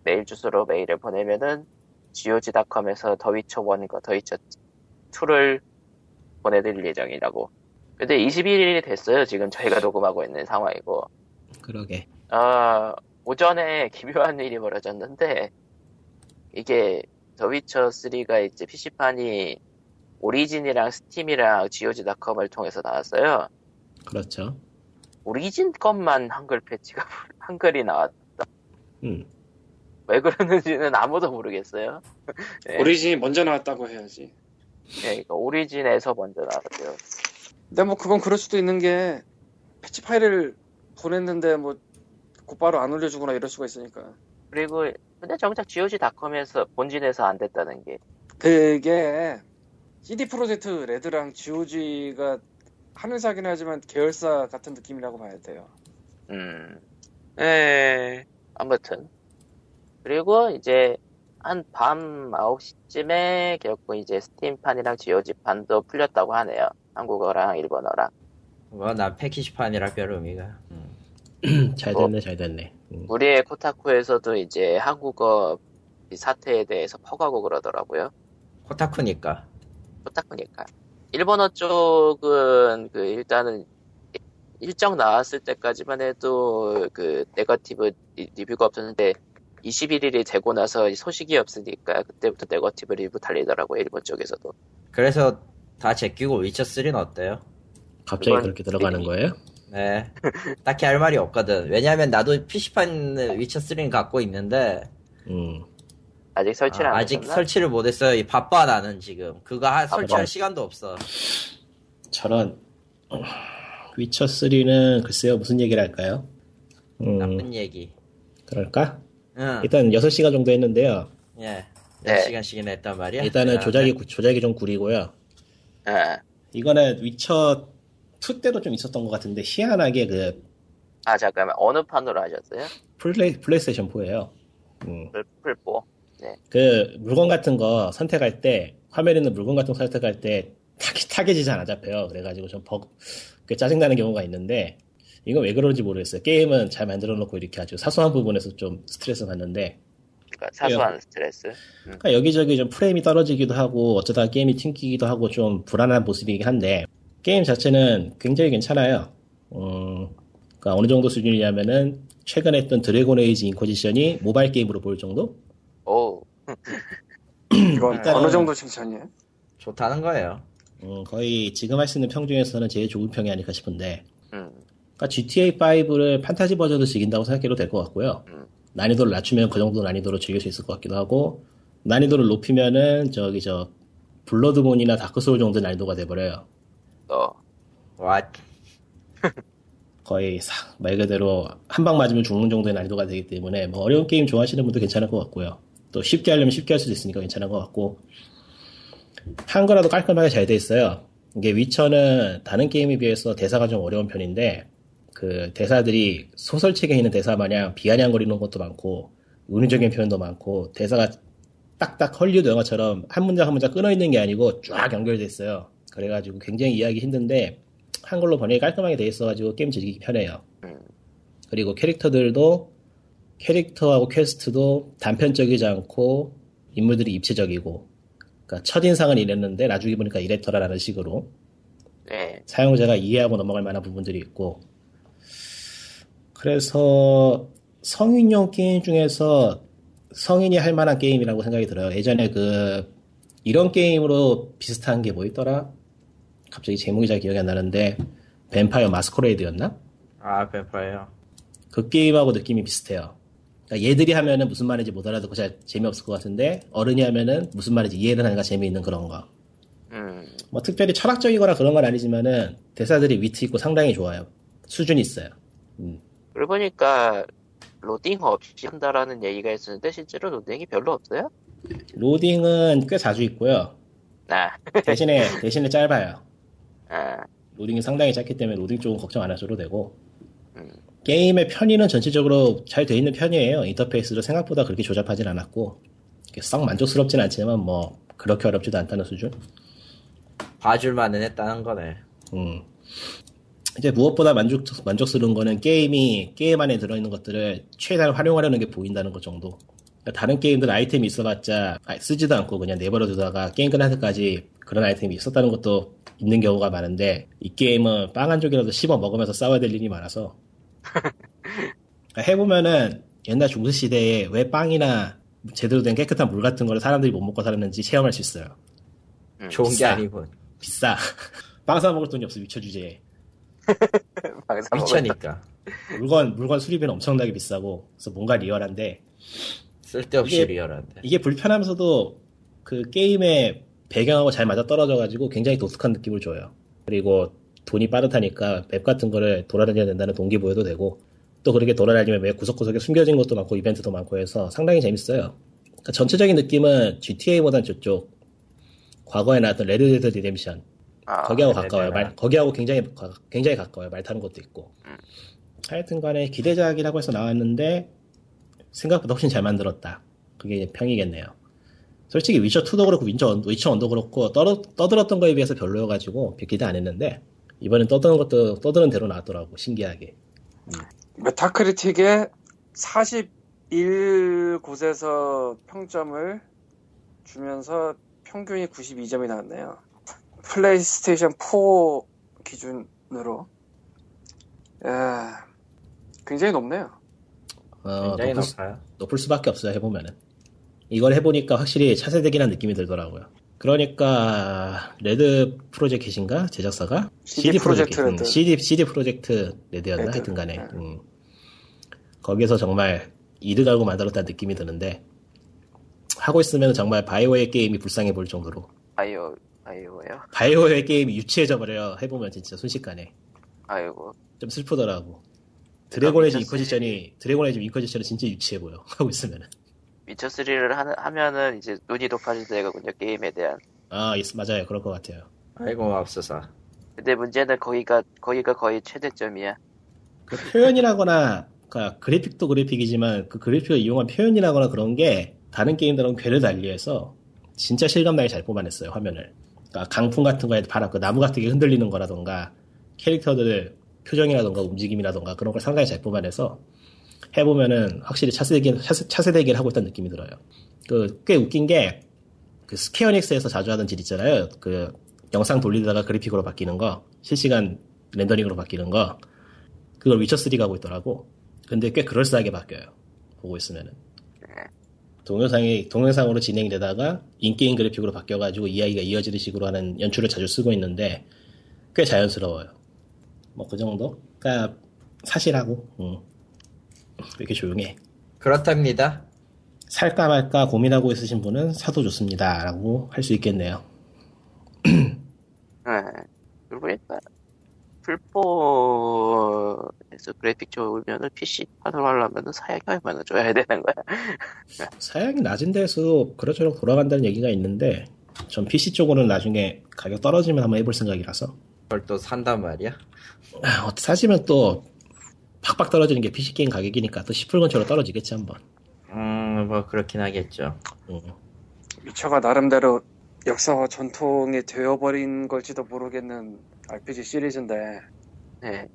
메일 주소로 메일을 보내면은 GOG.com에서 더위쳐 1과 더위쳐 2를 보내드릴 예정이라고. 근데 21일이 됐어요. 지금 저희가 녹음하고 있는 상황이고. 그러게. 아, 오전에 기묘한 일이 벌어졌는데, 이게, 더 위쳐 3가 이제 PC판이 오리진이랑 스팀이랑 GOG.com을 통해서 나왔어요. 그렇죠. 오리진 것만 한글 패치가, 한글이 나왔, 음. 왜 그러는지는 아무도 모르겠어요. 네. 오리진이 먼저 나왔다고 해야지. 네, 그러니까 오리진에서 먼저 나왔어요. 근데 뭐 그건 그럴 수도 있는 게 패치 파일을 보냈는데 뭐 곧바로 안 올려주거나 이럴 수가 있으니까. 그리고, 근데 정작 GOG.com에서 본진에서 안 됐다는 게, 그게 CD 프로젝트 레드랑 GOG가 한 회사긴 하지만 계열사 같은 느낌이라고 봐야 돼요. 음, 에, 아무튼. 그리고 이제 한 밤 9시쯤에 결국 이제 스팀판이랑 GOG판도 풀렸다고 하네요. 한국어랑 일본어랑. 뭐 난 패키지판이라 별 의미가. 음. 잘 뭐. 됐네, 잘 됐네. 음. 우리의 Kotaku에서도 이제 한국어 이 사태에 대해서 퍼가고 그러더라고요. 코타쿠니까. 코타쿠니까. 일본어 쪽은 그 일단은 일정 나왔을 때까지만 해도 그 네거티브 리- 리뷰가 없었는데 21일이 되고 나서 소식이 없으니까 그때부터 네거티브 리뷰 달리더라고요 일본 쪽에서도 그래서 다 제끼고 위쳐3는 어때요? 갑자기 그렇게 들어가는 거예요? 네. 딱히 할 말이 없거든. 왜냐면 나도 PC판 위쳐3는 갖고 있는데, 음. 아직 설치를 안 아, 직 했나? 설치를 못했어요. 바빠 나는 지금. 그거 할, 설치할 바빠. 시간도 없어. 저런 어, 위쳐 3는 글쎄요 무슨 얘기를 할까요? 음, 나쁜 얘기. 그럴까? 응. 일단 6시간 정도 했는데요. 예. 네. 4시간씩이나 했단 말이야? 일단은 야, 조작이 구- 조작이 좀 구리고요. 예. 이거는 위쳐 2 때도 좀 있었던 것 같은데 희한하게 그 아 잠깐만 어느 판으로 하셨어요? 플레이, 플레이스테이션 4예요. 음. 풀, 풀보 그 물건 같은 거 선택할 때 화면에 있는 물건 같은 거 선택할 때 타겟, 타겟이 잘 안 잡혀요. 그래가지고 좀 버, 그 짜증나는 경우가 있는데 이건 왜 그런지 모르겠어요. 게임은 잘 만들어 놓고 이렇게 아주 사소한 부분에서 좀 스트레스 받는데 그러니까 사소한 스트레스 그러니까 여기저기 좀 프레임이 떨어지기도 하고 어쩌다 게임이 튕기기도 하고 좀 불안한 모습이긴 한데 게임 자체는 굉장히 괜찮아요. 음, 그러니까 어느 정도 수준이냐면은 최근에 했던 Dragon Age Inquisition이 모바일 게임으로 보일 정도? 오 이건 일단은- 어느 정도 칭찬이에요? 좋다는 거예요. 음, 거의 지금 할 수 있는 평 중에서는 제일 좋은 평이 아닐까 싶은데 음, 그러니까 GTA5를 판타지 버전으로 즐긴다고 생각해도 될 것 같고요. 음. 난이도를 낮추면 그 정도 난이도로 즐길 수 있을 것 같기도 하고 난이도를 높이면은 저기 저 블러드본이나 다크소울 정도 난이도가 돼버려요. 또 와, 거의 사- 말 그대로 한 방 맞으면 죽는 정도의 난이도가 되기 때문에 뭐 어려운 게임 좋아하시는 분도 괜찮을 것 같고요. 또 쉽게 하려면 쉽게 할 수도 있으니까 괜찮은 것 같고 한거라도 깔끔하게 잘 돼 있어요. 이게 위쳐는 다른 게임에 비해서 대사가 좀 어려운 편인데 그 대사들이 소설책에 있는 대사 마냥 비아냥거리는 것도 많고 은유적인 표현도 많고 대사가 딱딱 헐리우드 영화처럼 한 문장 한 문장 끊어 있는 게 아니고 쫙 연결돼 있어요. 그래가지고 굉장히 이해하기 힘든데 한글로 번역이 깔끔하게 돼 있어가지고 게임 즐기기 편해요. 음. 그리고 캐릭터들도 캐릭터하고 퀘스트도 단편적이지 않고 인물들이 입체적이고 그러니까 첫인상은 이랬는데 나중에 보니까 이랬더라라는 식으로 네. 사용자가 이해하고 넘어갈 만한 부분들이 있고 그래서 성인용 게임 중에서 성인이 할 만한 게임이라고 생각이 들어요. 예전에 그 이런 게임으로 비슷한 게 뭐 있더라? 갑자기 제목이 잘 기억이 안 나는데 뱀파이어 마스코레이드였나? 아, 뱀파이어. 그 게임하고 느낌이 비슷해요. 그러니까 얘들이 하면은 무슨 말인지 못 알아듣고 잘 재미없을 것 같은데 어른이 하면은 무슨 말인지 이해를 하니까 재미있는 그런 거. 음. 뭐 특별히 철학적이거나 그런 건 아니지만은 대사들이 위트 있고 상당히 좋아요. 수준이 있어요. 음. 그러고 보니까 로딩 없이 한다라는 얘기가 있었는데 실제로 로딩이 별로 없어요? 로딩은 꽤 자주 있고요. 아, 대신에 대신에 짧아요. 아, 로딩이 상당히 짧기 때문에 로딩 쪽은 걱정 안 하셔도 되고 음. 게임의 편의는 전체적으로 잘 돼 있는 편이에요. 인터페이스도 생각보다 그렇게 조잡하진 않았고 썩 만족스럽진 않지만 뭐 그렇게 어렵지도 않다는 수준. 봐줄만은 했다는 거네. 음. 이제 무엇보다 만족, 만족스러운 거는 게임이, 게임 안에 들어있는 것들을 최대한 활용하려는 게 보인다는 것 정도. 그러니까 다른 게임들 아이템이 있어봤자 아, 쓰지도 않고 그냥 내버려 두다가 게임 끝날 때까지 그런 아이템이 있었다는 것도 있는 경우가 많은데 이 게임은 빵 한 쪽이라도 씹어 먹으면서 싸워야 될 일이 많아서 그러니까 해보면은 옛날 중세 시대에 왜 빵이나 제대로 된 깨끗한 물 같은 거를 사람들이 못 먹고 살았는지 체험할 수 있어요. 음. 좋은 게 비싸. 아니군. 비싸. 빵 사 먹을 돈이 없어 미쳐 주제에. 미쳐니까. 물건 물건 수리비는 엄청나게 비싸고 그래서 뭔가 리얼한데 쓸데없이 이게- 리얼한데. 이게 불편하면서도 그 게임의 배경하고 잘 맞아 떨어져가지고 굉장히 독특한 느낌을 줘요. 그리고 돈이 빠듯하니까 맵 같은 거를 돌아다녀야 된다는 동기부여도 되고 또 그렇게 돌아다니면 왜 구석구석에 숨겨진 것도 많고 이벤트도 많고 해서 상당히 재밌어요. 그러니까 전체적인 느낌은 GTA보단 저쪽 과거에 나왔던 Red Dead Redemption 아, 거기하고 네네네. 가까워요. 말, 거기하고 굉장히 가- 굉장히 가까워요. 말 타는 것도 있고. 하여튼간에 기대작이라고 해서 나왔는데 생각보다 훨씬 잘 만들었다. 그게 평이겠네요. 솔직히 위쳐 2도 그렇고 위쳐, 원- 위쳐 1도 그렇고 떠, 떠들었던 거에 비해서 별로여가지고 기대 안 했는데 이번엔 떠드는 것도 떠드는 대로 나왔더라고 신기하게. 메타크리틱에 41곳에서 평점을 주면서 평균이 92점이 나왔네요. 플레이스테이션 4 기준으로. 야, 굉장히 높네요. 어, 굉장히 높을, 수, 높아요. 높을 수밖에 없어요 해보면은. 이걸 해보니까 확실히 차세대기란 느낌이 들더라고요. 그러니까 Red Projekt인가 제작사가 CD Projekt 음, Red. CD CD Projekt Red였나 Red. 하여튼간에 네. 음. 거기서 정말 이를 갈고 만들었다는 느낌이 드는데 하고 있으면 정말 BioWare 게임이 불쌍해 보일 정도로 아이오, 아이오요? BioWare 게임이 유치해져 버려 해보면 진짜 순식간에 아이고. 좀 슬프더라고. Dragon Age 미쳤으니- Inquisition이 Dragon Age Inquisition이 진짜 유치해 보여 하고 있으면은. 위쳐 3를 하 면은 이제 눈이 높아질 때거든요, 게임에 대한. 아, 예, 맞아요. 그럴 것 같아요. 아이고, 맙소사. 근데 문제는 거기가, 거기가 거의 최대점이야. 그 표현이라거나, 그러니까 그래픽도 그래픽이지만 그 그래픽을 이용한 표현이라거나 그런 게 다른 게임들하고 괴를 달리해서 진짜 실감나게 잘 뽑아냈어요, 화면을. 그러니까 강풍 같은 거에 바람, 그 나무 같은 게 흔들리는 거라던가 캐릭터들 표정이라던가 움직임이라던가 그런 걸 상당히 잘 뽑아내서 해보면은 확실히 차세대기, 차세, 차세대기를 하고 있다는 느낌이 들어요. 그, 꽤 웃긴 게, 그 Square Enix에서 자주 하던 질 있잖아요. 그 영상 돌리다가 그래픽으로 바뀌는 거, 실시간 렌더링으로 바뀌는 거, 그걸 위쳐3가 하고 있더라고. 근데 꽤 그럴싸하게 바뀌어요. 보고 있으면은. 동영상이, 동영상으로 진행되다가 in-game 그래픽으로 바뀌어가지고 이야기가 이어지는 식으로 하는 연출을 자주 쓰고 있는데 꽤 자연스러워요. 뭐 그 정도? 그니까 사실하고, 응. 왜 이렇게 조용해? 그렇답니다. 살까 말까 고민하고 있으신 분은 사도 좋습니다. 라고 할 수 있겠네요. 네. 그러고 보니까, 풀포에서 그래픽 좋으면은 PC판으로 하려면은 사양이 얼마나 줘야 되는 거야? 사양이 낮은 데서 그럭저럭 돌아간다는 얘기가 있는데 전 PC 쪽으로는 나중에 가격 떨어지면 한번 해볼 생각이라서 그걸 또 산단 말이야? 아, 어떻게 사시면 또 팍팍 떨어지는 게 PC 게임 가격이니까 또 10불 근처로 떨어지겠지 한번 음, 뭐 그렇긴 하겠죠. 음. 위쳐가 나름대로 역사와 전통이 되어버린 걸지도 모르겠는 RPG 시리즈인데 네.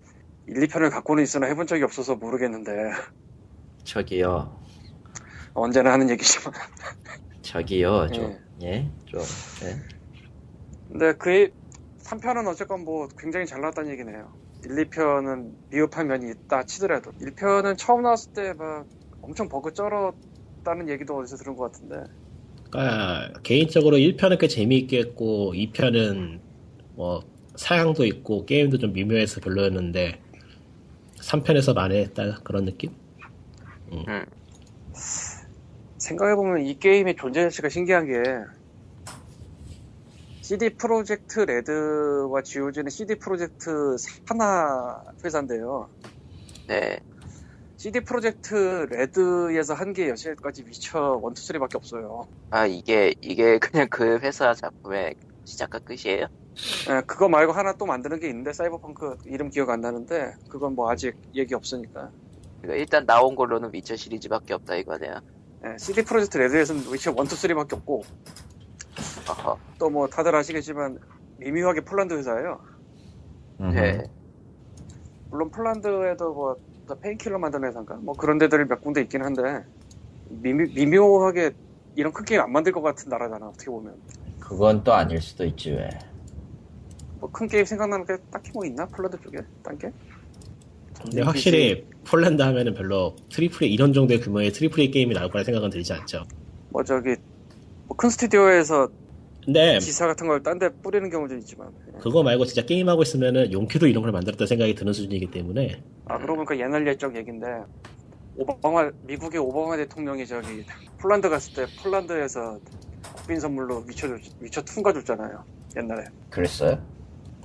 1, 2편을 갖고는 있으나 해본 적이 없어서 모르겠는데 저기요, 언제나 하는 얘기지만 저기요, 좀, 예, 좀, 예. 근데 그 3편은 어쨌건 뭐 굉장히 잘 나왔다는 얘기네요 1, 2편은 미흡한 면이 있다 치더라도. 1편은 처음 나왔을 때 막 엄청 버그 쩔었다는 얘기도 어디서 들은 것 같은데. 그러니까 개인적으로 1편은 꽤 재미있게 했고 2편은 뭐 사양도 있고 게임도 좀 미묘해서 별로였는데 3편에서 만회했다? 그런 느낌? 생각해보면 이 게임의 존재 자체가 신기한 게 CD 프로젝트 레드와 GOG는 CD 프로젝트 산하 회사인데요. 네. CD 프로젝트 레드에서 한게 여실까지 위쳐 1, 2, 3밖에 없어요. 아 이게 이게 그냥 그 회사 작품의 시작과 끝이에요? 예, 그거 말고 하나 또 만드는 게 있는데 사이버펑크 이름 기억 안 나는데 그건 뭐 아직 얘기 없으니까. 그러니까 일단 나온 걸로는 위쳐 시리즈밖에 없다 이거네요. 예, CD 프로젝트 레드에서는 위쳐 1, 2, 3밖에 없고. 또 뭐 다들 아시겠지만 미묘하게 폴란드 회사예요. 네. 물론 폴란드에도 뭐더 Painkiller 만드는 회사인가 뭐 그런 데들 몇 군데 있긴 한데 미묘, 미묘하게 이런 큰 게임 안 만들 것 같은 나라잖아 어떻게 보면 그건 또 아닐 수도 있지 왜. 뭐 큰 게임 생각나는 게 딱히 뭐 있나 폴란드 쪽에 딴 게? 근데 확실히 폴란드 하면은 별로 triple A 이런 정도의 규모의 triple A 게임이 나올 거라 생각은 들지 않죠. 뭐 저기 뭐 큰 스튜디오에서 근데 기사 같은 걸 딴 데 뿌리는 경우도 있지만 그거 말고 진짜 게임하고 있으면은 용케도 이런 걸 만들었다 생각이 드는 수준이기 때문에 아 그러고 보니까 옛날 옛적 얘긴데 오바마 미국의 오바마 대통령이 저기 폴란드 갔을 때 폴란드에서 국빈 선물로 위쳐 줬- 위쳐 two인가 줬잖아요 옛날에 그랬어요?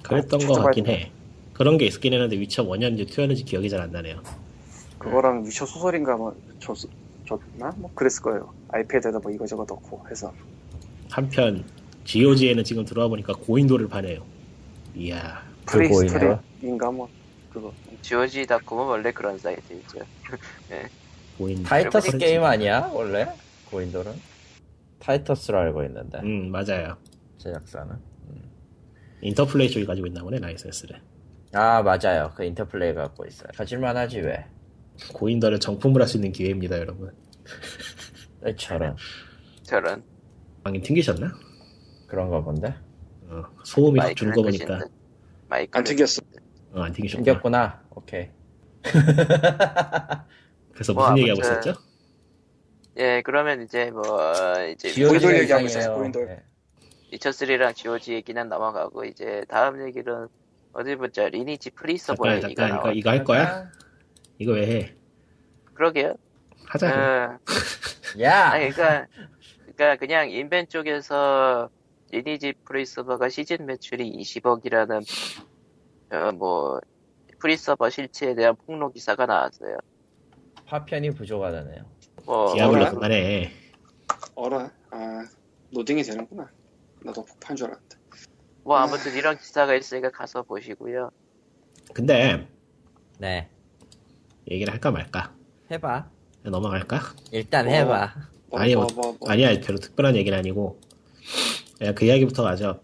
그랬던 아, 것 같긴 해. 그런 게 있긴 했는데 위쳐 one인지 two였는지 기억이 잘 안 나네요. 그거랑 위쳐 소설인가 뭐 줬, 줬나? 뭐 그랬을 거예요 아이패드에다 뭐 이거저거 넣고 해서 한편 GOG에는 지금 들어와 보니까 고인돌을 파네요. 이야 그 고인돌? Prehistorik인가 뭐 그거 GOG.com은 원래 그런 사이트이죠. 고인. Titus 그래서 게임 아니야 원래 고인돌은? 타이터스로 알고 있는데 음 맞아요. 제작사는. 인터플레이 쪽이 가지고 있나 보네 라이센스를. 아 맞아요 그 인터플레이 갖고 있어요. 가질만하지 왜? 고인도를 정품을 할 수 있는 기회입니다, 여러분. 저런 저런 방금 튕기셨나? 그런가 본데. 어, 소음이 확 끄신 보니까 듯. 마이크를 안 튕겼어 어, 안 튕기셨구나. 생겼구나. 오케이. 그래서 뭐, 무슨 얘기하고 아무튼 있었죠? 예, 그러면 이제 뭐 이제 고인돌 얘기하고. 있었어, 고인돌. 네. 위쳐 3랑 GOG 얘기는 넘어가고 이제 다음 얘기는 어디 보자 리니지 free 서버 얘기가 잠깐 나와. 이거 이거 할 거야? 이거 왜 해? 그러게요. 하자. 어, 야. 아니 그러니까 그러니까 그냥 인벤 쪽에서 리니지 free 서버가 시즌 매출이 20억이라는 어, 뭐 free 서버 실체에 대한 폭로 기사가 나왔어요. 파편이 부족하다네요. 뭐 디아블로? 그만해. 어라 아 로딩이 되는구나 나도 폭파한 줄 알았는데 뭐 아무튼 이런 기사가 있으니까 가서 보시고요. 근데 네. 얘기를 할까 말까? 해봐. 넘어갈까? 일단 어. 해봐. 뭐, 아니, 뭐, 뭐, 뭐, 뭐. 아니야 별로 특별한 얘기는 아니고 그 이야기부터 하죠.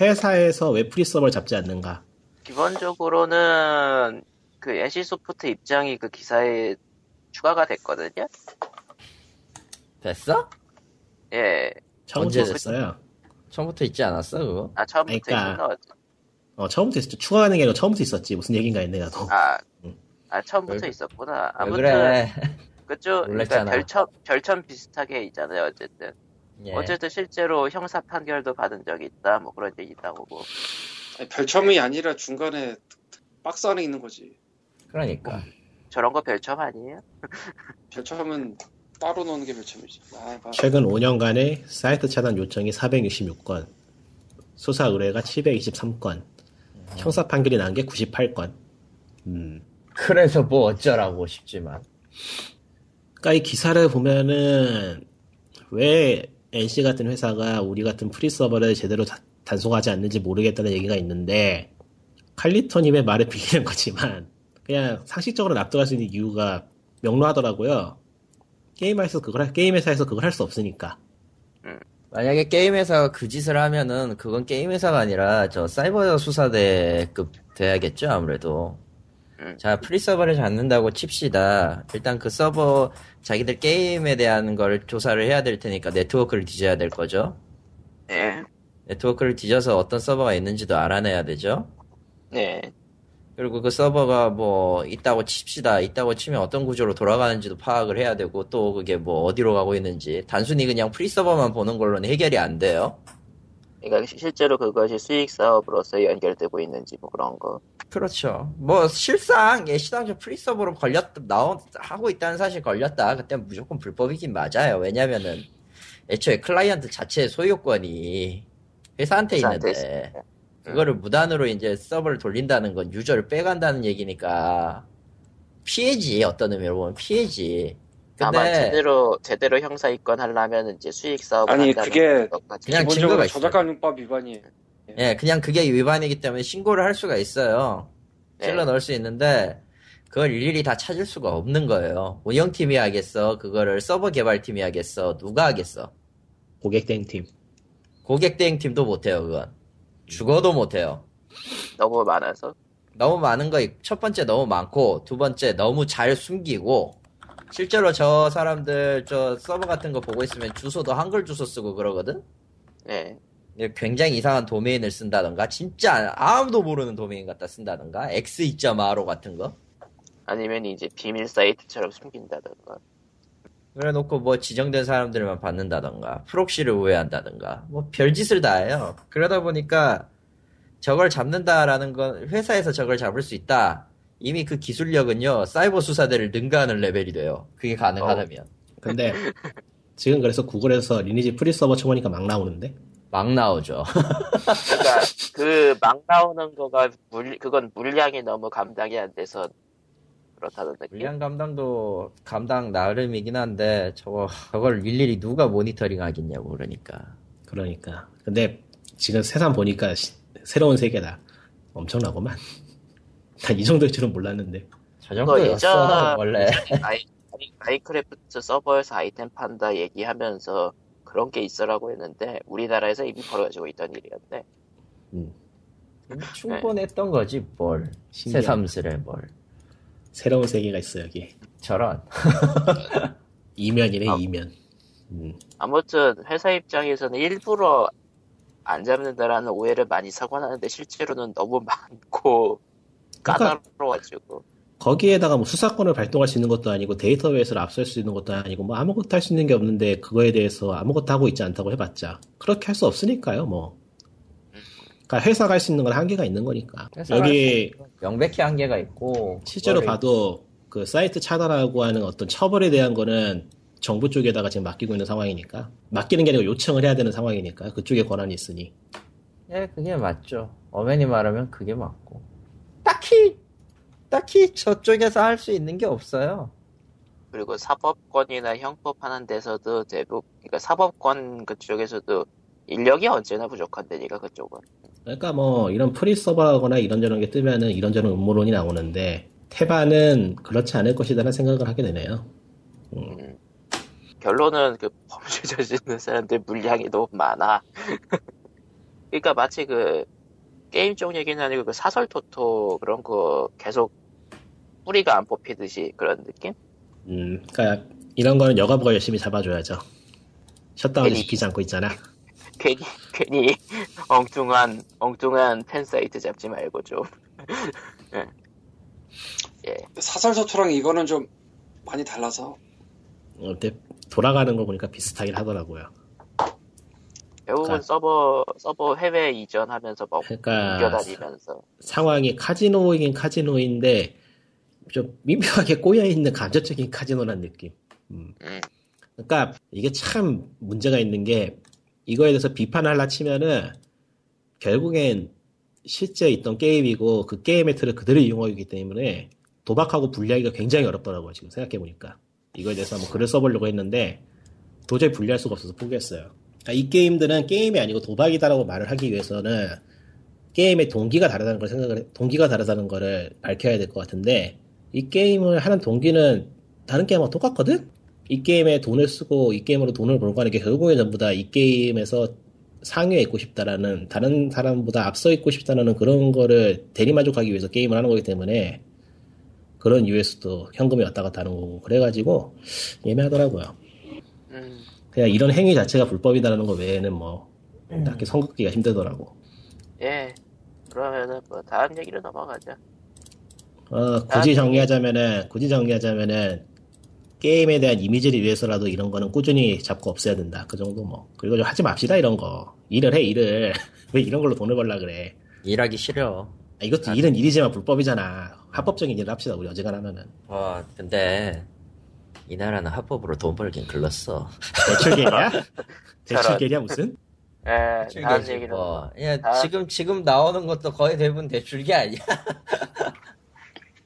회사에서 왜 free 서버를 잡지 않는가? 기본적으로는 그 NC소프트 입장이 그 기사에 추가가 됐거든요. 됐어? 예. 처음부터 언제 있었어요. 처음부터 있지 않았어 그거? 아 처음부터 그러니까 있었나? 어, 처음부터 있었죠. 추가하는 게 아니라 처음부터 있었지. 무슨 얘기인가 했네, 나도. 아, 음. 아 처음부터 왜- 있었구나. 왜 아무튼 그래? 그쪽 그러니까. 별첨 별첨 비슷하게 있잖아요. 어쨌든 예. 어쨌든 실제로 형사 판결도 받은 적이 있다. 뭐 그런 얘기 있다고. 뭐. 아니, 별첨이 아니라 중간에 박스 안에 있는 거지 그러니까. 저런 거 별첨 아니에요? 별첨은 따로 넣는 게 별첨이지 아, 봐. 최근 5년간의 사이트 차단 요청이 466건, 수사 의뢰가 723건, 형사 판결이 난 게 98건. 음. 그래서 뭐 어쩌라고 싶지만. 그러니까 이 기사를 보면은 왜 NC 같은 회사가 우리 같은 free 서버를 제대로 다- 단속하지 않는지 모르겠다는 얘기가 있는데 칼리토님의 말을 빌리는 거지만 그냥 상식적으로 납득할 수 있는 이유가 명료하더라고요. 게임 회사에서 그걸 할- 게임 회사에서 그걸 할 수 없으니까. 만약에 게임 회사가 그 짓을 하면은 그건 게임 회사가 아니라 저 사이버 수사대가 돼야겠죠 아무래도. 음. 자 free 서버를 잡는다고 칩시다. 일단 그 서버 자기들 게임에 대한 걸 조사를 해야 될 테니까 네트워크를 뒤져야 될 거죠. 네. 네트워크를 뒤져서 어떤 서버가 있는지도 알아내야 되죠. 네. 그리고 그 서버가 뭐 있다고 칩시다. 있다고 치면 어떤 구조로 돌아가는지도 파악을 해야 되고 또 그게 뭐 어디로 가고 있는지 단순히 그냥 free 서버만 보는 걸로는 해결이 안 돼요. 그러니까 시- 실제로 그것이 수익 사업으로서 연결되고 있는지 뭐 그런 거. 그렇죠. 뭐 실상 애시당초 free 서버로 걸렸 나온 하고 있다는 사실 걸렸다. 그때 무조건 불법이긴 맞아요. 왜냐면은 애초에 클라이언트 자체의 소유권이 회사한테 회사한테 있는데 그거를 무단으로 이제 서버를 돌린다는 건 유저를 빼간다는 얘기니까 피해지 어떤 의미로 보면 피해지. 아마 근데 제대로 제대로 형사 입건 하려면 이제 수익 사업을 아니, 그게. 그냥 기본적으로. 저작권법 위반이에요. 예, 그냥 그게 위반이기 때문에 신고를 할 수가 있어요. 네. 찔러 넣을 수 있는데 그걸 일일이 다 찾을 수가 없는 거예요. 운영팀이 하겠어, 그거를 서버 개발팀이 하겠어, 누가 하겠어? 고객 대행팀. 고객 대행팀도 못해요, 그건. 죽어도 못해요. 너무 많아서. 너무 많은 거, 있- 첫 번째 너무 많고, 두 번째 너무 잘 숨기고, 실제로 저 사람들 저 서버 같은 거 보고 있으면 주소도 한글 주소 쓰고 그러거든? 네. 굉장히 이상한 도메인을 쓴다던가, 진짜 아무도 모르는 도메인 갖다 쓴다던가, x2.ro 같은 거? 아니면 이제 비밀 사이트처럼 숨긴다던가. 그래 놓고 뭐 지정된 사람들만 받는다던가 프록시를 우회한다던가 뭐 별짓을 다 해요 그러다 보니까 저걸 잡는다라는 건 회사에서 저걸 잡을 수 있다 이미 그 기술력은요 사이버 수사대를 능가하는 레벨이 돼요. 그게 가능하다면. 근데 지금 그래서 구글에서 리니지 free 서버 쳐보니까 막 나오는데? 막 나오죠. 그러니까 그 막 나오는 거가 물 그건 물량이 너무 감당이 안 돼서 그렇다는 느낌. 물량 감당도 감당 나름이긴 한데 저거 저걸 일일이 누가 모니터링 하겠냐고 그러니까. 그러니까. 근데 지금 세상 보니까 시- 새로운 세계다. 엄청나구만 난 이 정도일 줄은 몰랐는데. 저 정도였어 예전- 원래. 아이, 아이, 마인크래프트 서버에서 아이템 판다 얘기하면서 그런 게 있어라고 했는데 우리나라에서 이미 벌어지고 있던 일이었네. 음, 충분했던 거지 뭘. 새삼스레 뭘. 새로운 세계가 있어 여기. 저런. 이면이네 아. 이면. 음, 아무튼 회사 입장에서는 일부러 안 잡는다라는 오해를 많이 사곤 하는데 실제로는 너무 많고 까- 까다로워가지고. 거기에다가 뭐 수사권을 발동할 수 있는 것도 아니고 데이터베이스를 압수할 수 있는 것도 아니고 뭐 아무것도 할 수 있는 게 없는데 그거에 대해서 아무것도 하고 있지 않다고 해봤자 그렇게 할 수 없으니까요 뭐. 그러니까 회사가 할 수 있는 건 한계가 있는 거니까. 여기 명백히 한계가 있고 실제로 봐도 그 사이트 차단하고 하는 어떤 처벌에 대한 거는 정부 쪽에다가 지금 맡기고 있는 상황이니까 맡기는 게 아니고 요청을 해야 되는 상황이니까 그쪽에 권한이 있으니. 예 그게 맞죠. 엄밀히 말하면 그게 맞고 딱히 딱히 저쪽에서 할 수 있는 게 없어요. 그리고 사법권이나 형법 하는 데서도 대부분 그러니까 사법권 그쪽에서도 인력이 언제나 부족한 데니까 그쪽은. 그러니까 뭐 이런 free 서버거나 이런저런 게 뜨면은 이런저런 음모론이 나오는데 태반은 그렇지 않을 것이라는 생각을 하게 되네요. 음, 결론은 그 범죄 저지르는 사람들 물량이 너무 많아. 그러니까 마치 그 게임 쪽 얘기는 아니고 그 사설 토토 그런 거 계속 뿌리가 안 뽑히듯이 그런 느낌? 음, 그러니까 이런 거는 여가부가 열심히 잡아줘야죠. 셧다운을 괜히- 지키지 않고 있잖아. 괜히 괜히 엉뚱한 엉뚱한 팬 사이트 잡지 말고 좀 예. 예. 사설서투랑 이거는 좀 많이 달라서 어, 돌아가는 거 보니까 비슷하긴 하더라고요. 결국은 그러니까- 서버 서버 해외 이전하면서 뭐 그러니까 옮겨다니면서 상황이 카지노이긴 카지노인데 좀 미묘하게 꼬여 있는 감정적인 카지노란 느낌. 음. 음. 그러니까 이게 참 문제가 있는 게 이거에 대해서 비판을 하려 치면은 결국엔 실제 있던 게임이고 그 게임의 틀을 그대로 이용하고 있기 때문에 도박하고 분리하기가 굉장히 어렵더라고요. 지금 생각해 보니까. 이거에 대해서 한번 글을 써보려고 했는데 도저히 분리할 수가 없어서 포기했어요. 그러니까 이 게임들은 게임이 아니고 도박이다라고 말을 하기 위해서는 게임의 동기가 다르다는 걸 생각을 해- 동기가 다르다는 거를 밝혀야 될 것 같은데 이 게임을 하는 동기는 다른 게임하고 똑같거든? 이 게임에 돈을 쓰고 이 게임으로 돈을 벌고 하는 게 결국에 전부 다 이 게임에서 상위에 있고 싶다라는 다른 사람보다 앞서 있고 싶다라는 그런 거를 대리만족하기 위해서 게임을 하는 거기 때문에 그런 이유에서도 현금이 왔다 갔다 하는 거고 그래가지고 예매하더라고요. 음, 그냥 이런 행위 자체가 불법이다라는 거 외에는 뭐 딱히 선긋기가 힘들더라고. 예. 그러면은 뭐 다음 얘기로 넘어가죠. 어, 굳이 정리하자면은, 굳이 정리하자면은, 게임에 대한 이미지를 위해서라도 이런 거는 꾸준히 잡고 없애야 된다. 그 정도 뭐. 그리고 좀 하지 맙시다, 이런 거. 일을 해, 일을. 왜 이런 걸로 돈을 벌라 그래. 일하기 싫어. 아, 이것도 일은 일이지만 불법이잖아. 합법적인 일을 합시다, 우리 어지간하면은. 와, 근데 이 나라는 합법으로 돈 벌긴 글렀어. 대출계냐? 대출계냐, 무슨? 예, 대출계지 얘기로 뭐. 야, 다음- 지금 지금 나오는 것도 거의 대부분 대출계 아니야?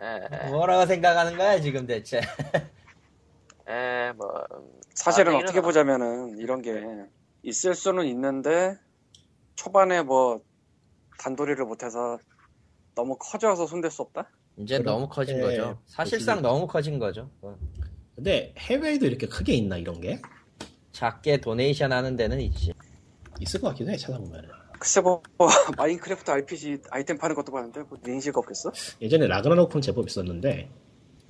예, 뭐라고 생각하는 거야 지금 대체? 예, 뭐 사실은 아, 어떻게 보자면은 이런 게 있을 수는 있는데 초반에 뭐 단도리를 못해서 너무 커져서 손댈 수 없다? 이제 그렇게 너무 커진 거죠. 사실상 너무 커진 거죠. 어. 근데 해외에도 이렇게 크게 있나, 이런 게? 작게 donation 하는 데는 있지. 있을 것 같기도 해, 찾아보면은. 글쎄 뭐 마인크래프트 RPG 아이템 파는 것도 봤는데 뭐 리니지가 없겠어? 예전에 라그나로크는 제법 있었는데,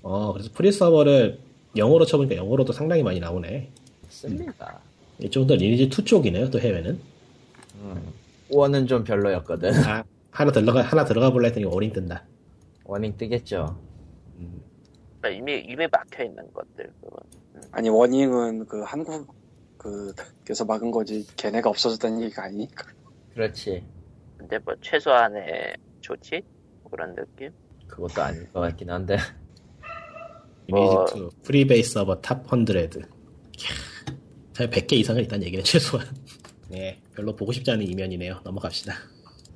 어, 그래서 free 서버를 영어로 쳐보니까 영어로도 상당히 많이 나오네. 씁니다. 이쪽은 또 리니지 2 쪽이네요, 또 해외는. 원은 좀 별로였거든. 아, 하나 들어가, 하나 들어가 볼라 했더니 어린 뜬다. 워닝 뜨겠죠. 그러니까 이미 이미 막혀 있는 것들. 그건. 아니 워닝은 그 한국 그에서 막은 거지 걔네가 없어졌다는 얘기가 아니니까 그렇지. 근데 뭐 최소한의 조치 뭐 그런 느낌. 그것도 아닐 것 같긴 한데. 리니지 뭐- 2, private 서버 top 100. 잘 100개 이상은 있다는 얘기는 최소한. 네, 별로 보고 싶지 않은 이면이네요. 넘어갑시다.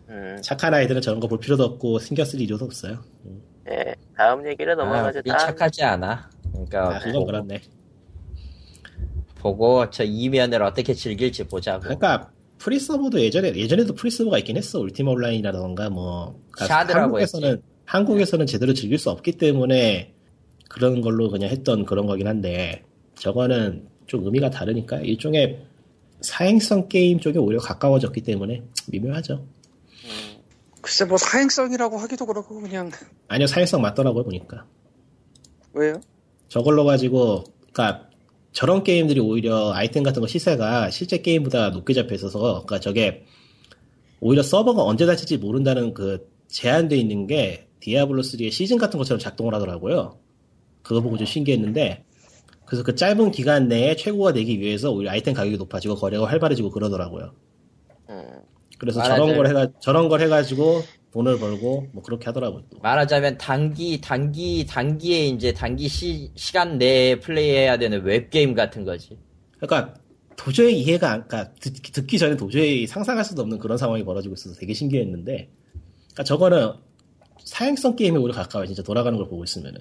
음, 착한 아이들은 저런 거 볼 필요도 없고 신경 쓸 이유도 없어요. 음. 예, 다음 얘기를 아, 넘어가죠. 다음 착하지 않아. 그러니까 아, 그건 보고, 그렇네. 보고 저 이면을 어떻게 즐길지 보자고. 그러니까 프리서버도 예전에 예전에도 프리서버가 있긴 했어. 울티마 온라인이라던가 뭐 그러니까 shard라고 한국에서는 한국에서는 제대로 즐길 수 없기 때문에 그런 걸로 그냥 했던 그런 거긴 한데 저거는 좀 의미가 다르니까 일종의 사행성 게임 쪽에 오히려 가까워졌기 때문에 미묘하죠. 음, 글쎄 뭐 사행성이라고 하기도 그렇고 그냥 아니요 사행성 맞더라고요 보니까 왜요? 저걸로 가지고 그러니까 저런 게임들이 오히려 아이템 같은 거 시세가 실제 게임보다 높게 잡혀 있어서 그러니까 저게 오히려 서버가 언제 닫힐지 모른다는 그 제한돼 있는 게 디아블로 3의 시즌 같은 것처럼 작동을 하더라고요. 그거 보고 좀 신기했는데 그래서 그 짧은 기간 내에 최고가 되기 위해서 오히려 아이템 가격이 높아지고 거래가 활발해지고 그러더라고요. 음, 그래서 저런 걸 해가 저런 걸 해가지고 돈을 벌고 뭐 그렇게 하더라고요. 또. 말하자면 단기 단기 단기에 이제 단기 시, 시간 내에 플레이해야 되는 웹 게임 같은 거지. 그러니까 도저히 이해가 안, 그러니까 듣, 듣기 전에 도저히 상상할 수도 없는 그런 상황이 벌어지고 있어서 되게 신기했는데, 그러니까 저거는 사행성 게임에 오히려 가까워요. 진짜 돌아가는 걸 보고 있으면은.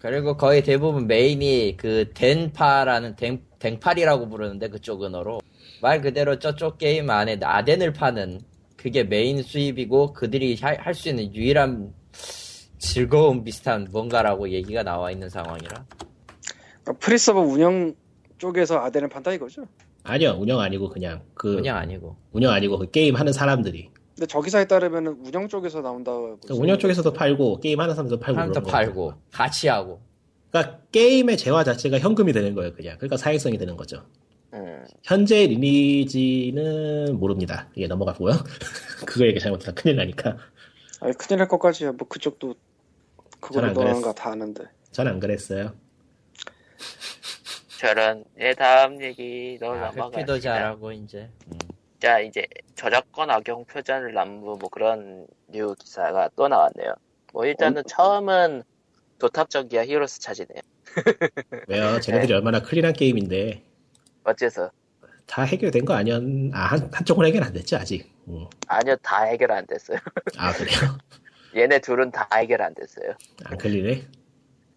그리고 거의 대부분 메인이 그 덴파라는 덴, 덴팔이라고 부르는데 그쪽 은어로 말 그대로 저쪽 게임 안에 아덴을 파는 그게 메인 수입이고 그들이 할 수 있는 유일한 즐거움 비슷한 뭔가라고 얘기가 나와 있는 상황이라 그러니까 프리서버 운영 쪽에서 아덴을 판다 이거죠? 아니요, 운영 아니고 그냥 그 그냥 아니고 운영 아니고 그 게임 하는 사람들이. 근데 저 기사에 따르면 운영 쪽에서 나온다고 그러니까 운영 쪽에서도 팔고 게임 하는 사람들도 팔고 사람도 거. 팔고 같이 하고 그러니까 게임의 재화 자체가 현금이 되는 거예요, 그냥. 그러니까 사행성이 되는 거죠. 음, 현재 리니지는 모릅니다. 예, 넘어가고요. 그거 얘기 잘못하면 큰일 나니까. 아니 큰일 날 것까지야 뭐 그쪽도 그거를 떠나는. 거 다 아는데 전 안 그랬어요. 저런 예 다음 얘기로 아, 회피도 넘어갑니다. 잘하고 이제 음. 자 이제 저작권 악용 표절 남부 뭐 그런 류 기사가 또 나왔네요. 뭐 일단은 처음은 도탑적이야 히어로스 차지네요. 왜요? 쟤네들이 얼마나 clean한 게임인데. 어째서 다 해결된 거 아니었, 아, 한, 한쪽은 해결 안 됐지, 아직. 음. 아니요, 다 해결 안 됐어요. 아, 그래요? 얘네 둘은 다 해결 안 됐어요. 안 걸리네?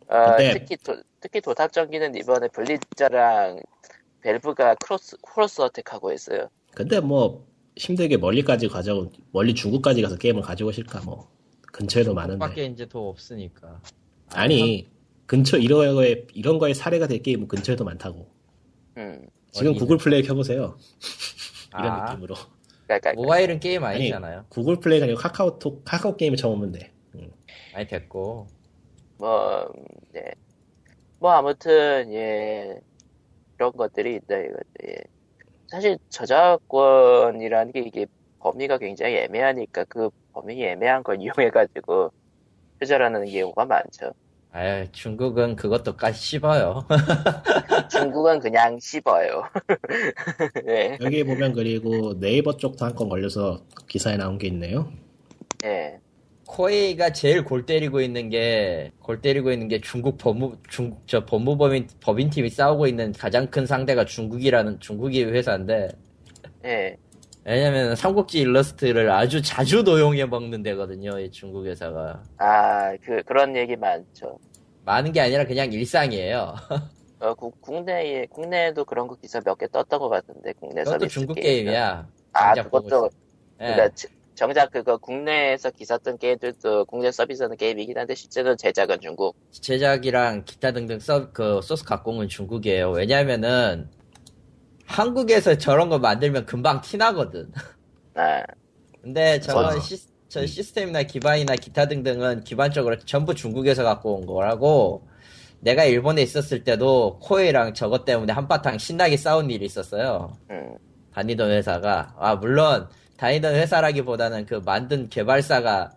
어, 근데- 특히 도, 특히 도탁전기는 이번에 블리자랑 밸브가 cross cross attack하고 있어요. 근데 뭐, 힘들게 멀리까지 가져온, 멀리 중국까지 가서 게임을 가지고 오실까, 뭐. 근처에도 많은데. 밖에 이제 더 없으니까. 아니, 근처, 이런 거에, 이런 거에 사례가 될 게임은 근처에도 많다고. 음, 지금? 구글 플레이 켜보세요. 이런 아, 느낌으로. 그러니까 모바일은 게임 아니, 아니잖아요. 구글 플레이가 아니고 카카오톡, 카카오 게임을 처음 오면 돼. 음. 아니 됐고. 뭐, 음, 네. 뭐 아무튼 예 이런 것들이 있다 이거죠. 예. 사실 저작권이라는 게 이게 범위가 굉장히 애매하니까 그 범위 애매한 걸 이용해가지고 표절하는 경우가 많죠. 아유 중국은 그것도까지 씹어요. 중국은 그냥 씹어요. 예, 여기 보면 그리고 네이버 쪽도 한 건 걸려서 기사에 나온 게 있네요. 예. 코웨이가 제일 골 때리고 있는 게, 골 때리고 있는 게 중국 법무, 중, 저 법무법인, 법인팀이 싸우고 있는 가장 큰 상대가 중국이라는, 중국이 회사인데, 예. 왜냐면 삼국지 일러스트를 아주 자주 도용해 먹는 데거든요, 이 중국 회사가. 아, 그, 그런 얘기 많죠. 많은 게 아니라 그냥 일상이에요. 어, 국, 국내에, 국내에도 그런 거 기사 몇 개 떴던 것 같은데, 국내 그것도 서비스 중국 게임은. 게임 이야. 아, 그것도, 예. 그러니까 지- 정작 그거 국내에서 기사 뜬 게임들도 국내 서비스하는 게임이긴 한데, 실제로 제작은 중국. 제작이랑 기타 등등 서, 그 소스 가공은 중국이에요. 왜냐면은 한국에서 저런 거 만들면 금방 티나거든. 아, 근데 맞아. 시, 저 시스템이나 기반이나 기타 등등은 기반적으로 전부 중국에서 갖고 온 거라고 내가 일본에 있었을 때도 코에랑 저것 때문에 한바탕 신나게 싸운 일이 있었어요. 음, 다니던 회사가. 아, 물론 다니던 회사라기보다는 그 만든 개발사가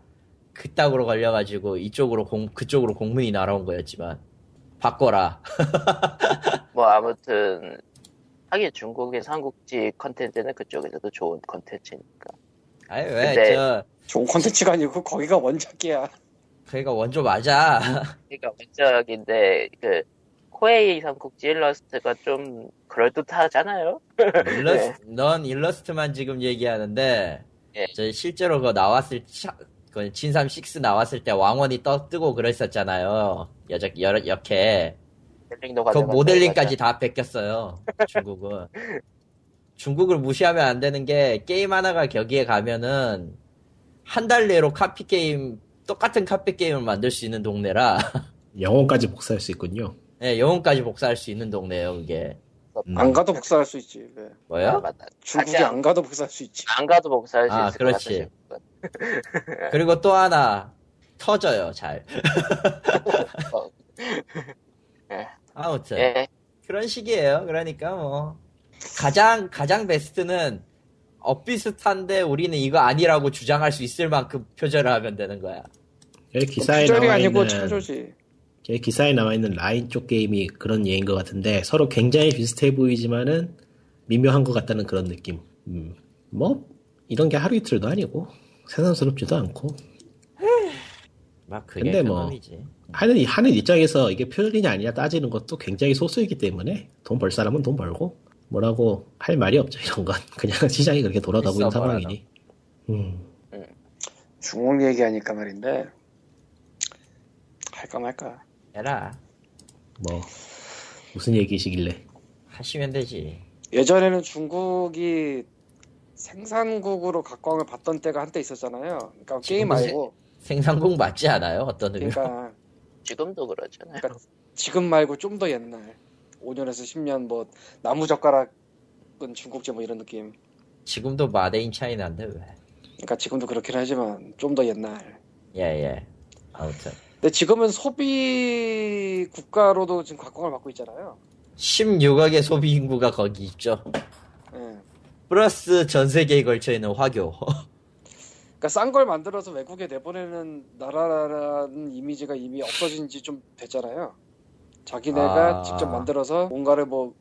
그따구로 걸려가지고 이쪽으로 공, 그쪽으로 공문이 날아온 거였지만 바꿔라. 뭐, 아무튼, 하긴 중국의 삼국지 컨텐츠는 그쪽에서도 좋은 컨텐츠니까. 아니 왜 근데- 저 좋은 콘텐츠가 아니고 거기가 원작이야. 그러니까 원조 맞아. 그러니까 원작인데, 그, 코에이 삼국지 일러스트가 좀 그럴듯하잖아요? 일러스, 넌 일러스트만 지금 얘기하는데 예. 저 실제로 그거 나왔을 차- 그 진삼 6 나왔을 때 왕원이 떠 뜨고 그랬었잖아요. 여적 여 역해. 모델링도 그 모델링까지 다 뺏겼어요. 중국은. 중국을 무시하면 안 되는 게 게임 하나가 거기에 가면은 한 달 내로 카피 게임 똑같은 카피 게임을 만들 수 있는 동네라 영혼까지 복사할 수 있군요. 예, 영혼까지 복사할 수 있는 동네예요 그게 음. 안 가도 복사할 수 있지. 왜? 아, 뭐요? 맞다. 중국이 안 가도 복사할 수 있지. 안 가도 복사할 수 아, 있을 그렇지. 그리고 또 하나 터져요 잘 어. 예. 아무튼 예. 그런 식이에요 그러니까 뭐 가장 가장 베스트는 엇비슷한데 우리는 이거 아니라고 주장할 수 있을 만큼 표절을 하면 되는 거야 여기 기사에 표절이 나와 아니고 있는 창조지. 여기 기사에 나와 있는 라인 쪽 게임이 그런 예인 것 같은데 서로 굉장히 비슷해 보이지만은 미묘한 것 같다는 그런 느낌. 음. 뭐 이런 게 하루 이틀도 아니고 새삼스럽지도 않고 막 그게 근데 큰 뭐- 놈이지 하는 하는 입장에서 이게 표절이냐 아니냐 따지는 것도 굉장히 소수이기 때문에 돈 벌 사람은 돈 벌고 뭐라고 할 말이 없죠 이런 건 그냥 시장이 그렇게 돌아가고 있는. 상황이니. 음. 중국 얘기하니까 말인데 할까 말까. 해라 뭐 무슨 얘기시길래 하시면 되지 예전에는 중국이 생산국으로 각광을 받던 때가 한때 있었잖아요. 그러니까 게임 말고, 생산국 맞지 않아요 어떤 의미로 그러니까 지금도 그러잖아요. 그러니까 지금 말고 좀 더 옛날 5년에서 10년 뭐 나무 젓가락은 중국제 뭐 이런 느낌. 지금도 마데인 차이나인데 왜 그러니까 지금도 그렇긴 하지만 좀 더 옛날. 예예 아무튼 근데 지금은 소비 국가로도 지금 각광을 받고 있잖아요. 16억의 소비 인구가 거기 있죠 예. 플러스 전 세계에 걸쳐 있는 화교 그러니까 싼 걸 만들어서 외국에 내보내는 나라라는 이미지가 이미 없어진 지 좀 됐잖아요. 자기네가 아. 직접 만들어서 뭔가를 뭐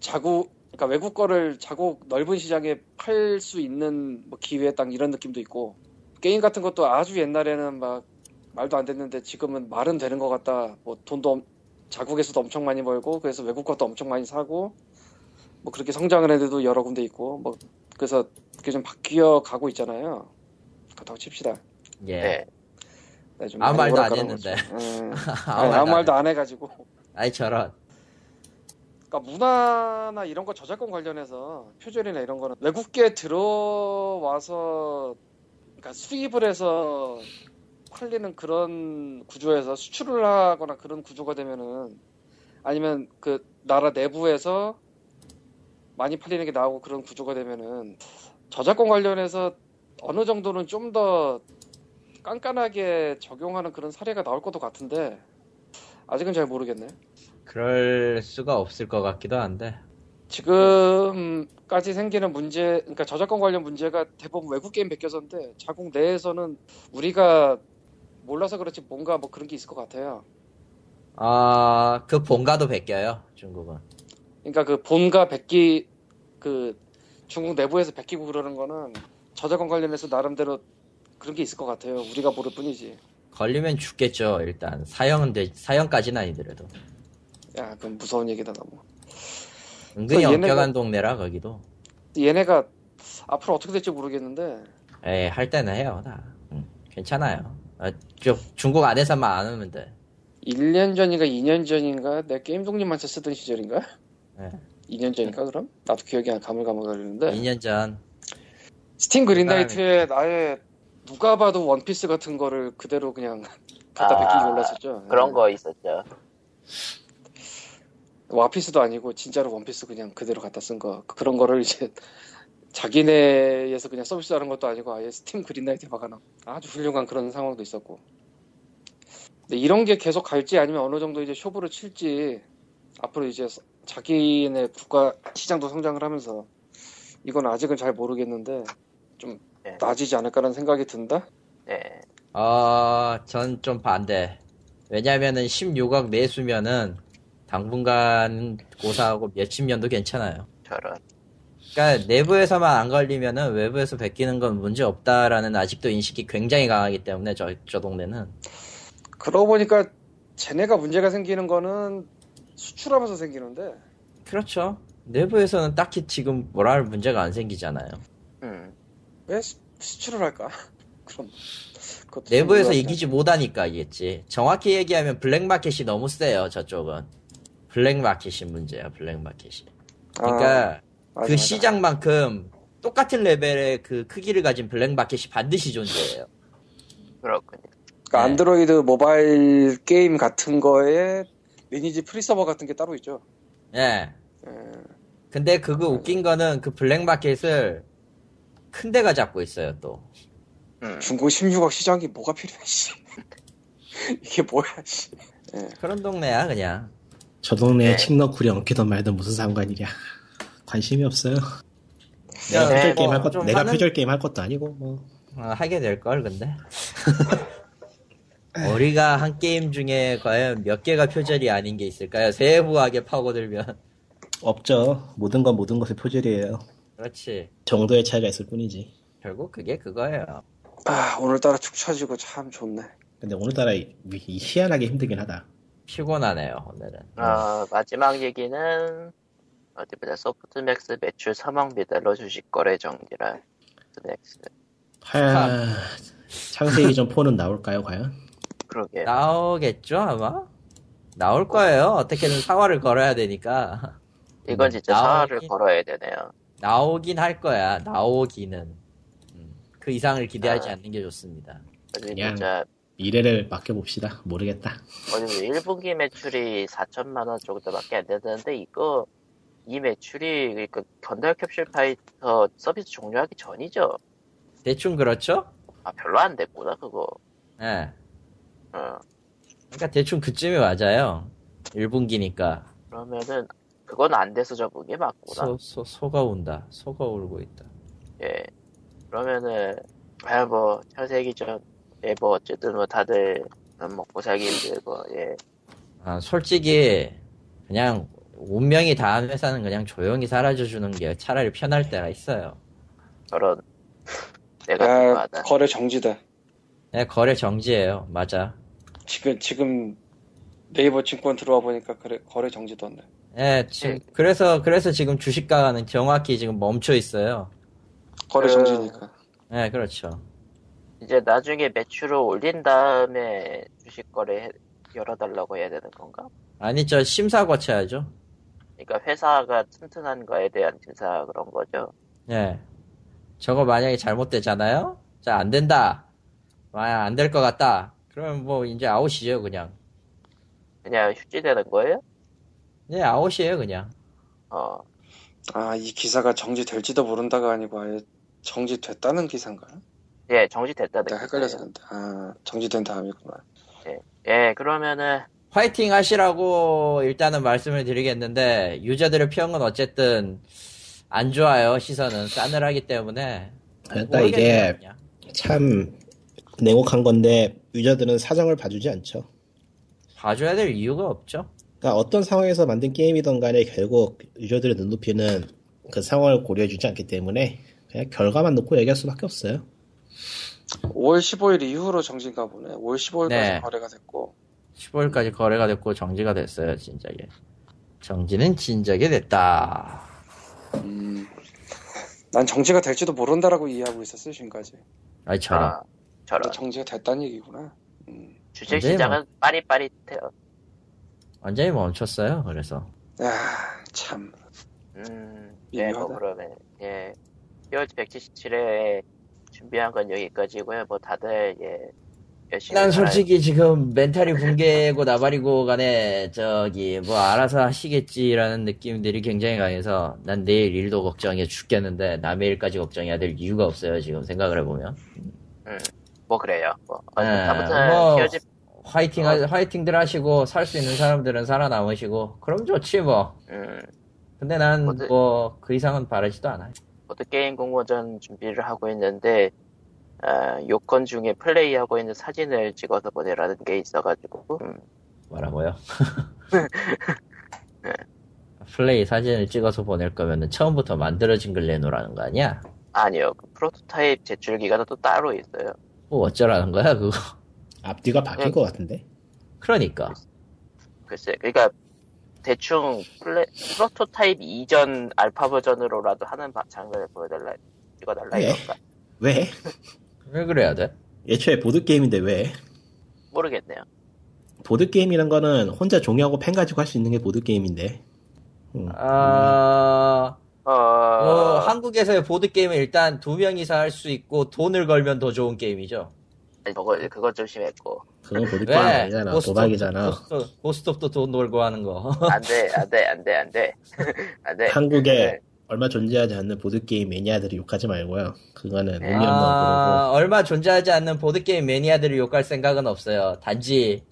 자국 그러니까 외국 거를 자국 넓은 시장에 팔 수 있는 뭐 기회 딱 이런 느낌도 있고 게임 같은 것도 아주 옛날에는 막 말도 안 됐는데 지금은 말은 되는 것 같다. 뭐 돈도 엄- 자국에서도 엄청 많이 벌고 그래서 외국 것도 엄청 많이 사고 뭐 그렇게 성장을 해도 여러 군데 있고 뭐 그래서 그게 좀 바뀌어 가고 있잖아요. 그렇다고 칩시다. 예. 네. 네, 좀 아무 말도 안 했는데. 예. 아무 아니, 아무 안 말도 해. 안 해가지고. 아이 저런. 그러니까 문화나 이런 거 저작권 관련해서 표절이나 이런 거는 외국계 들어와서 그러니까 수입을 해서 팔리는 그런 구조에서 수출을 하거나 그런 구조가 되면은 아니면 그 나라 내부에서 많이 팔리는 게 나오고 그런 구조가 되면은 저작권 관련해서 어느 정도는 좀 더 깐깐하게 적용하는 그런 사례가 나올 것도 같은데 아직은 잘 모르겠네. 그럴 수가 없을 것 같기도 한데. 지금까지 생기는 문제, 그러니까 저작권 관련 문제가 대부분 외국 게임 베껴서인데 자국 내에서는 우리가 몰라서 그렇지 뭔가 뭐 그런 게 있을 것 같아요. 아, 그 본가도 베껴요, 중국은. 그러니까 그 본가 베끼 그 중국 내부에서 베끼고 그러는 거는 저작권 관련해서 나름대로 그런 게 있을 것 같아요. 우리가 모를 뿐이지. 걸리면 죽겠죠, 일단. 사형은 돼, 사형까지는 아니더라도. 야, 그건 무서운 얘기다 너무. 은근히 엄격한 동네라, 거기도. 얘네가 앞으로 어떻게 될지 모르겠는데 에, 할 때는 해요, 다. 응, 괜찮아요. 아, 저, 중국 안에서만 안 하면 돼. 1년 전인가 2년 전인가 내 게임 독립만세 쓰던 시절인가? 예. 2년 전인가 그럼? 나도 기억이 안 가물가물거리는데 2년 전. 스팀 그린라이트에 나의 누가 봐도 원피스 같은 거를 그대로 그냥 갖다 아, 베끼기 올랐었죠. 그런 예. 거 있었죠. 와피스도 아니고 진짜로 원피스 그냥 그대로 갖다 쓴 거. 그런 거를 이제 자기네에서 그냥 서비스하는 것도 아니고 아예 스팀 그린라이트에 박아놔. 아주 훌륭한 그런 상황도 있었고. 근데 이런 게 계속 갈지 아니면 어느 정도 이제 쇼부를 칠지 앞으로 이제 자기네 국가 시장도 성장을 하면서 이건 아직은 잘 모르겠는데 좀 네. 나아지지 않을까라는 생각이 든다. 네. 어, 전 좀 반대. 왜냐면은 16억 내수면은 당분간 고사하고 몇십 년도 괜찮아요. 저런. 그러니까 내부에서만 안 걸리면은 외부에서 베끼는 건 문제 없다라는 아직도 인식이 굉장히 강하기 때문에 저, 저 동네는. 그러고 보니까 쟤네가 문제가 생기는 거는 수출하면서 생기는데 그렇죠. 내부에서는 딱히 지금 뭐라 할 문제가 안 생기잖아요. 음. 왜 수- 수출을 할까? 그럼 내부에서 이기지 못하니까 이겠지. 정확히 얘기하면 black market이 너무 세요, 저쪽은. 블랙마켓이 문제야, 블랙마켓이. 그러니까 아, 그 맞아. 시장만큼 똑같은 레벨의 그 크기를 가진 블랙마켓이 반드시 존재해요. 그렇군요. 그러니까 네. 안드로이드 모바일 게임 같은 거에 리니지 프리서버 같은 게 따로 있죠. 예. 예. 근데 그거 웃긴 거는 그 black market을 큰 데가 잡고 있어요, 또. 음. 중국 16억 시장이 뭐가 필요해, 씨. 이게 뭐야, 씨. 그런 동네야, 그냥. 저 동네에 네. 칡너쿨이 엉키던 말든 무슨 상관이냐. 관심이 없어요. 야, 내가 표절 뭐 게임 할 것, 좀 내가 하는- 표절 게임 할 것도 아니고 뭐. 어, 하게 될 걸, 근데. 우리가 한 게임 중에 과연 몇 개가 표절이 아닌 게 있을까요? 세부하게 파고들면. 없죠. 모든 건 모든 것의 표절이에요. 그렇지. 정도의 차이가 있을 뿐이지. 결국 그게 그거예요. 아, 오늘따라 축 처지고 참 좋네. 근데 오늘따라 이- 이 희한하게 힘들긴 하다. 피곤하네요, 오늘은. 어, 마지막 얘기는 어디 보자 소프트맥스 매출 3억 미달러 주식 거래 정지라 소프트맥스 하... 창세기 전 폰은 나올까요, 과연? 그러게 나오겠죠, 아마? 나올 거예요. 어떻게든 사활을 걸어야 되니까. 이건 진짜 나오긴- 사활을 걸어야 되네요. 나오긴 할 거야. 나오기는. 음, 그 이상을 기대하지 아. 않는 게 좋습니다. 그냥- 보자 미래를 맡겨봅시다. 모르겠다. 어디 1분기 매출이 4천만 원 정도밖에 안 되는데 이거 이 매출이 그러니까 건달 캡슐 파이터 서비스 종료하기 전이죠. 대충 그렇죠? 아 별로 안 됐구나 그거. 예. 어, 그러니까 대충 그쯤이 맞아요. 1분기니까. 그러면은 그건 안 돼서 접은 게 맞구나. 소, 소, 소가 운다. 소가 울고 있다. 예. 그러면은 아뭐 현세기 전에 뭐 어쨌든 뭐 다들 먹고 살기 힘들고 예. 아, 솔직히, 그냥, 운명이 닿은 회사는 그냥 조용히 사라져주는 게 차라리 편할 때가 있어요. 저런 내가 아. 거래 정지다. 네, 거래 정지예요. 맞아. 지금, 지금, 네이버 증권 들어와 보니까 그래, 거래 정지됐네. 예, 지금 그래서 그래서 지금 주식가는 정확히 지금 멈춰 있어요. 거래 그- 정지니까. 예, 그렇죠. 이제 나중에 매출을 올린 다음에 주식 거래 해- 열어달라고 해야 되는 건가? 아니 저 심사 거쳐야죠. 그러니까 회사가 튼튼한 거에 대한 심사 그런 거죠. 예. 저거 만약에 잘못되잖아요? 자, 안 된다. 만약 안될 것 같다. 그러면 뭐 이제 아웃이죠, 그냥. 그냥 휴지되는 거예요? 예, 아웃이에요, 그냥. 어, 아, 이 기사가 정지될지도 모른다가 아니고 아예 정지됐다는 기사인가? 예, 정지됐다는 내가 헷갈려서 거예요. 근데. 아, 정지된 다음이구나. 예, 그러면은 화이팅 하시라고 일단은 말씀을 드리겠는데, 유저들의 평은 어쨌든 안 좋아요, 시선은. 싸늘하기 때문에. 그러니까 이게 그냥. 참 냉혹한 건데 유저들은 사정을 봐주지 않죠. 봐줘야 될 이유가 없죠. 그러니까 어떤 상황에서 만든 게임이든 간에 결국 유저들의 눈높이는 그 상황을 고려해주지 않기 때문에 그냥 결과만 놓고 얘기할 수밖에 없어요. 5월 15일 이후로 정지인가 보네. 5월 15일까지 네. 거래가 됐고. 15일까지 거래가 됐고 정지가 됐어요, 진작에. 정지는 진작에 됐다. 음, 난 정지가 될지도 모른다라고 이해하고 있었어요, 지금까지. 아이, 저런. 아, 저런 정지가 됐다는 얘기구나. 음. 주식 근데 뭐- 시장은 빠릿빠릿해요. 완전히 멈췄어요, 그래서. 야, 참. 음, 예, 뭐 미묘하다. 그러면 예, POG 177회 준비한 건 여기까지고요. 뭐 다들 예 열심히. 난 잘- 솔직히 지금 멘탈이 붕괴고 나발이고 간에 저기 뭐 알아서 하시겠지라는 느낌들이 굉장히 강해서 난 내일 일도 걱정해 죽겠는데 남의 일까지 걱정해야 될 이유가 없어요 지금 생각을 해보면 뭐 그래요. 뭐 어, 네, 아무튼 뭐 POG 화이팅 하, 화이팅들 하시고 살 수 있는 사람들은 살아남으시고 그럼 좋지 뭐. 음, 근데 난 어디- 뭐그 이상은 바라지도 않아요. 보드 게임 공모전 준비를 하고 있는데 아, 요건 중에 플레이하고 있는 사진을 찍어서 보내라는 게 있어가지고 음, 뭐라고요? 플레이 사진을 찍어서 보낼 거면은 처음부터 만들어진 걸 내놓으라는 거 아니야? 아니요. 그 프로토타입 제출 기간은 또 따로 있어요. 뭐 어쩌라는 거야 그거 앞뒤가 바뀐 응. 것 같은데. 그러니까 글쎄, 그러니까 대충 플레, 프로토타입 이전 알파 버전으로라도 하는 바- 장면을 보여달라, 찍어달라 예. 이건가? 왜? 왜 그래야 돼? 애초에 보드게임인데 왜? 모르겠네요. 보드게임이란 거는 혼자 종이하고 펜 가지고 할 수 있는 게 보드게임인데. 음. 아, 어, 어, 한국에서의 보드게임은 일단 두 명이서 할 수 있고 돈을 걸면 더 좋은 게임이죠. 아니, 그거, 그거 좀 심했고. 그건 보드게임 아니잖아. 도박이잖아. 고스톱, 고스톱도 돈 놀고 하는 거. 안 돼, 안 돼, 안 돼, 안 돼. 안 돼. 한국에 네. 얼마 존재하지 않는 보드게임 매니아들이 욕하지 말고요. 그거는 네. 의미 없는 거고. 아, 얼마 존재하지 않는 보드게임 매니아들을 욕할 생각은 없어요. 단지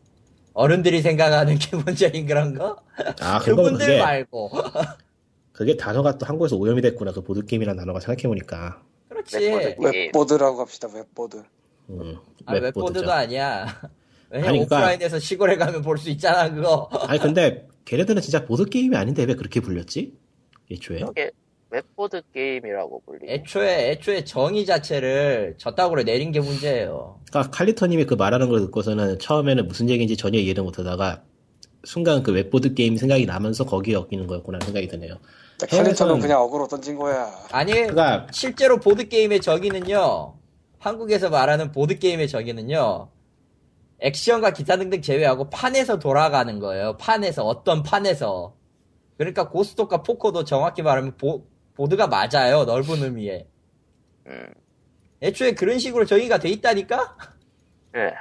어른들이 생각하는 게 문제인 그런 거? 아, 그분들 그게, 말고. 그게 단어가 또 한국에서 오염이 됐구나. 그 보드게임이라는 단어가 생각해보니까. 그렇지. 웹보드. 예. 웹보드라고 합시다, 웹보드. 음, 아, 웹보드도 아니야. 왜냐면 아니, 그러니까- 오프라인에서 시골에 가면 볼 수 있잖아, 그거. 아니, 근데 걔네들은 진짜 보드 게임이 아닌데 왜 그렇게 불렸지? 애초에? 저게 웹보드 게임이라고 불리고. 애초에, 애초에 정의 자체를 저따구로 내린 게 문제예요. 그러니까 칼리터님이 그 말하는 걸 듣고서는 처음에는 무슨 얘기인지 전혀 이해를 못하다가 순간 그 웹보드 게임 생각이 나면서 거기에 엮이는 거였구나 생각이 드네요. 칼리터는 해외에서는- 그냥 어그로 던진 거야. 아니, 그러니까 실제로 보드 게임의 정의는요, 한국에서 말하는 보드게임의 정의는요, 액션과 기타 등등 제외하고 판에서 돌아가는 거예요. 판에서, 어떤 판에서. 그러니까 고스톱과 포커도 정확히 말하면 보, 보드가 맞아요. 넓은 의미에. 음, 애초에 그런 식으로 정의가 돼 있다니까? 예.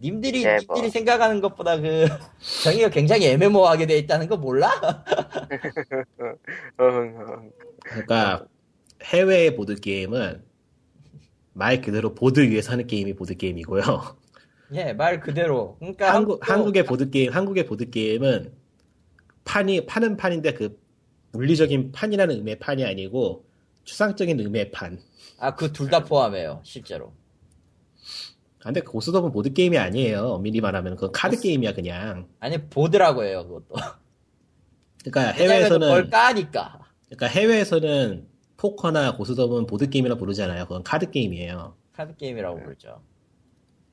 님들이, 예, 님들이 뭐. 생각하는 것보다 그, 정의가 굉장히 애매모호하게 돼 있다는 거 몰라? 그러니까 해외의 보드 게임은 말 그대로 보드 위에서 하는 게임이 보드 게임이고요. 예, 말 그대로. 그러니까 한국 한국도- 한국의 보드 게임 한국의 보드 게임은 판이 파는 판인데 그 물리적인 판이라는 의미의 판이 아니고 추상적인 의미의 판. 아, 그 둘 다 포함해요, 실제로. 아, 근데 고스톱은 보드 게임이 아니에요. 엄밀히 말하면 그건 카드 게임이야 그냥. 아니, 보드라고 해요, 그것도. 그러니까 해외에서는 까니까. 그러니까 해외에서는 포커나 고스톱은 보드 게임이라 부르잖아요. 그건 카드 게임이에요. 카드 게임이라고 부르죠.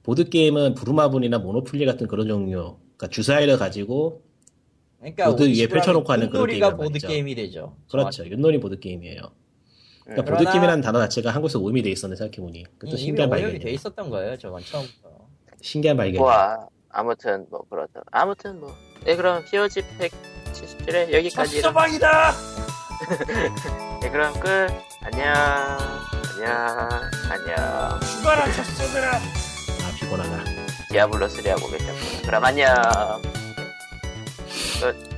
보드 게임은 부루마불이나 Monopoly 같은 그런 종류, 그러니까 주사위를 가지고 그러니까 보드 위에 펼쳐놓고 하는 그런 윷놀이가 게임이란 보드 말이죠. 게임이 되죠. 그렇죠. 윷놀이 보드 게임이에요. 그러니까 그러나- 보드 게임이라는 단어 자체가 한국에서 오염이 돼 있었네 생각해보니. 그것도 이미 신기한 오염이 돼. 있었던 거예요. 저건 처음부터. 신기한. 뭐 아무튼 뭐 그렇다. 아무튼 뭐. 네 그럼 POG 177회 여기까지. 첫서방이다. 네 그럼 끝. 안녕. 안녕. 안녕. 죽어라 첫서들아. 아 피곤하다. 디아블로 3 하고 계셨구나. 그럼 안녕. 끝.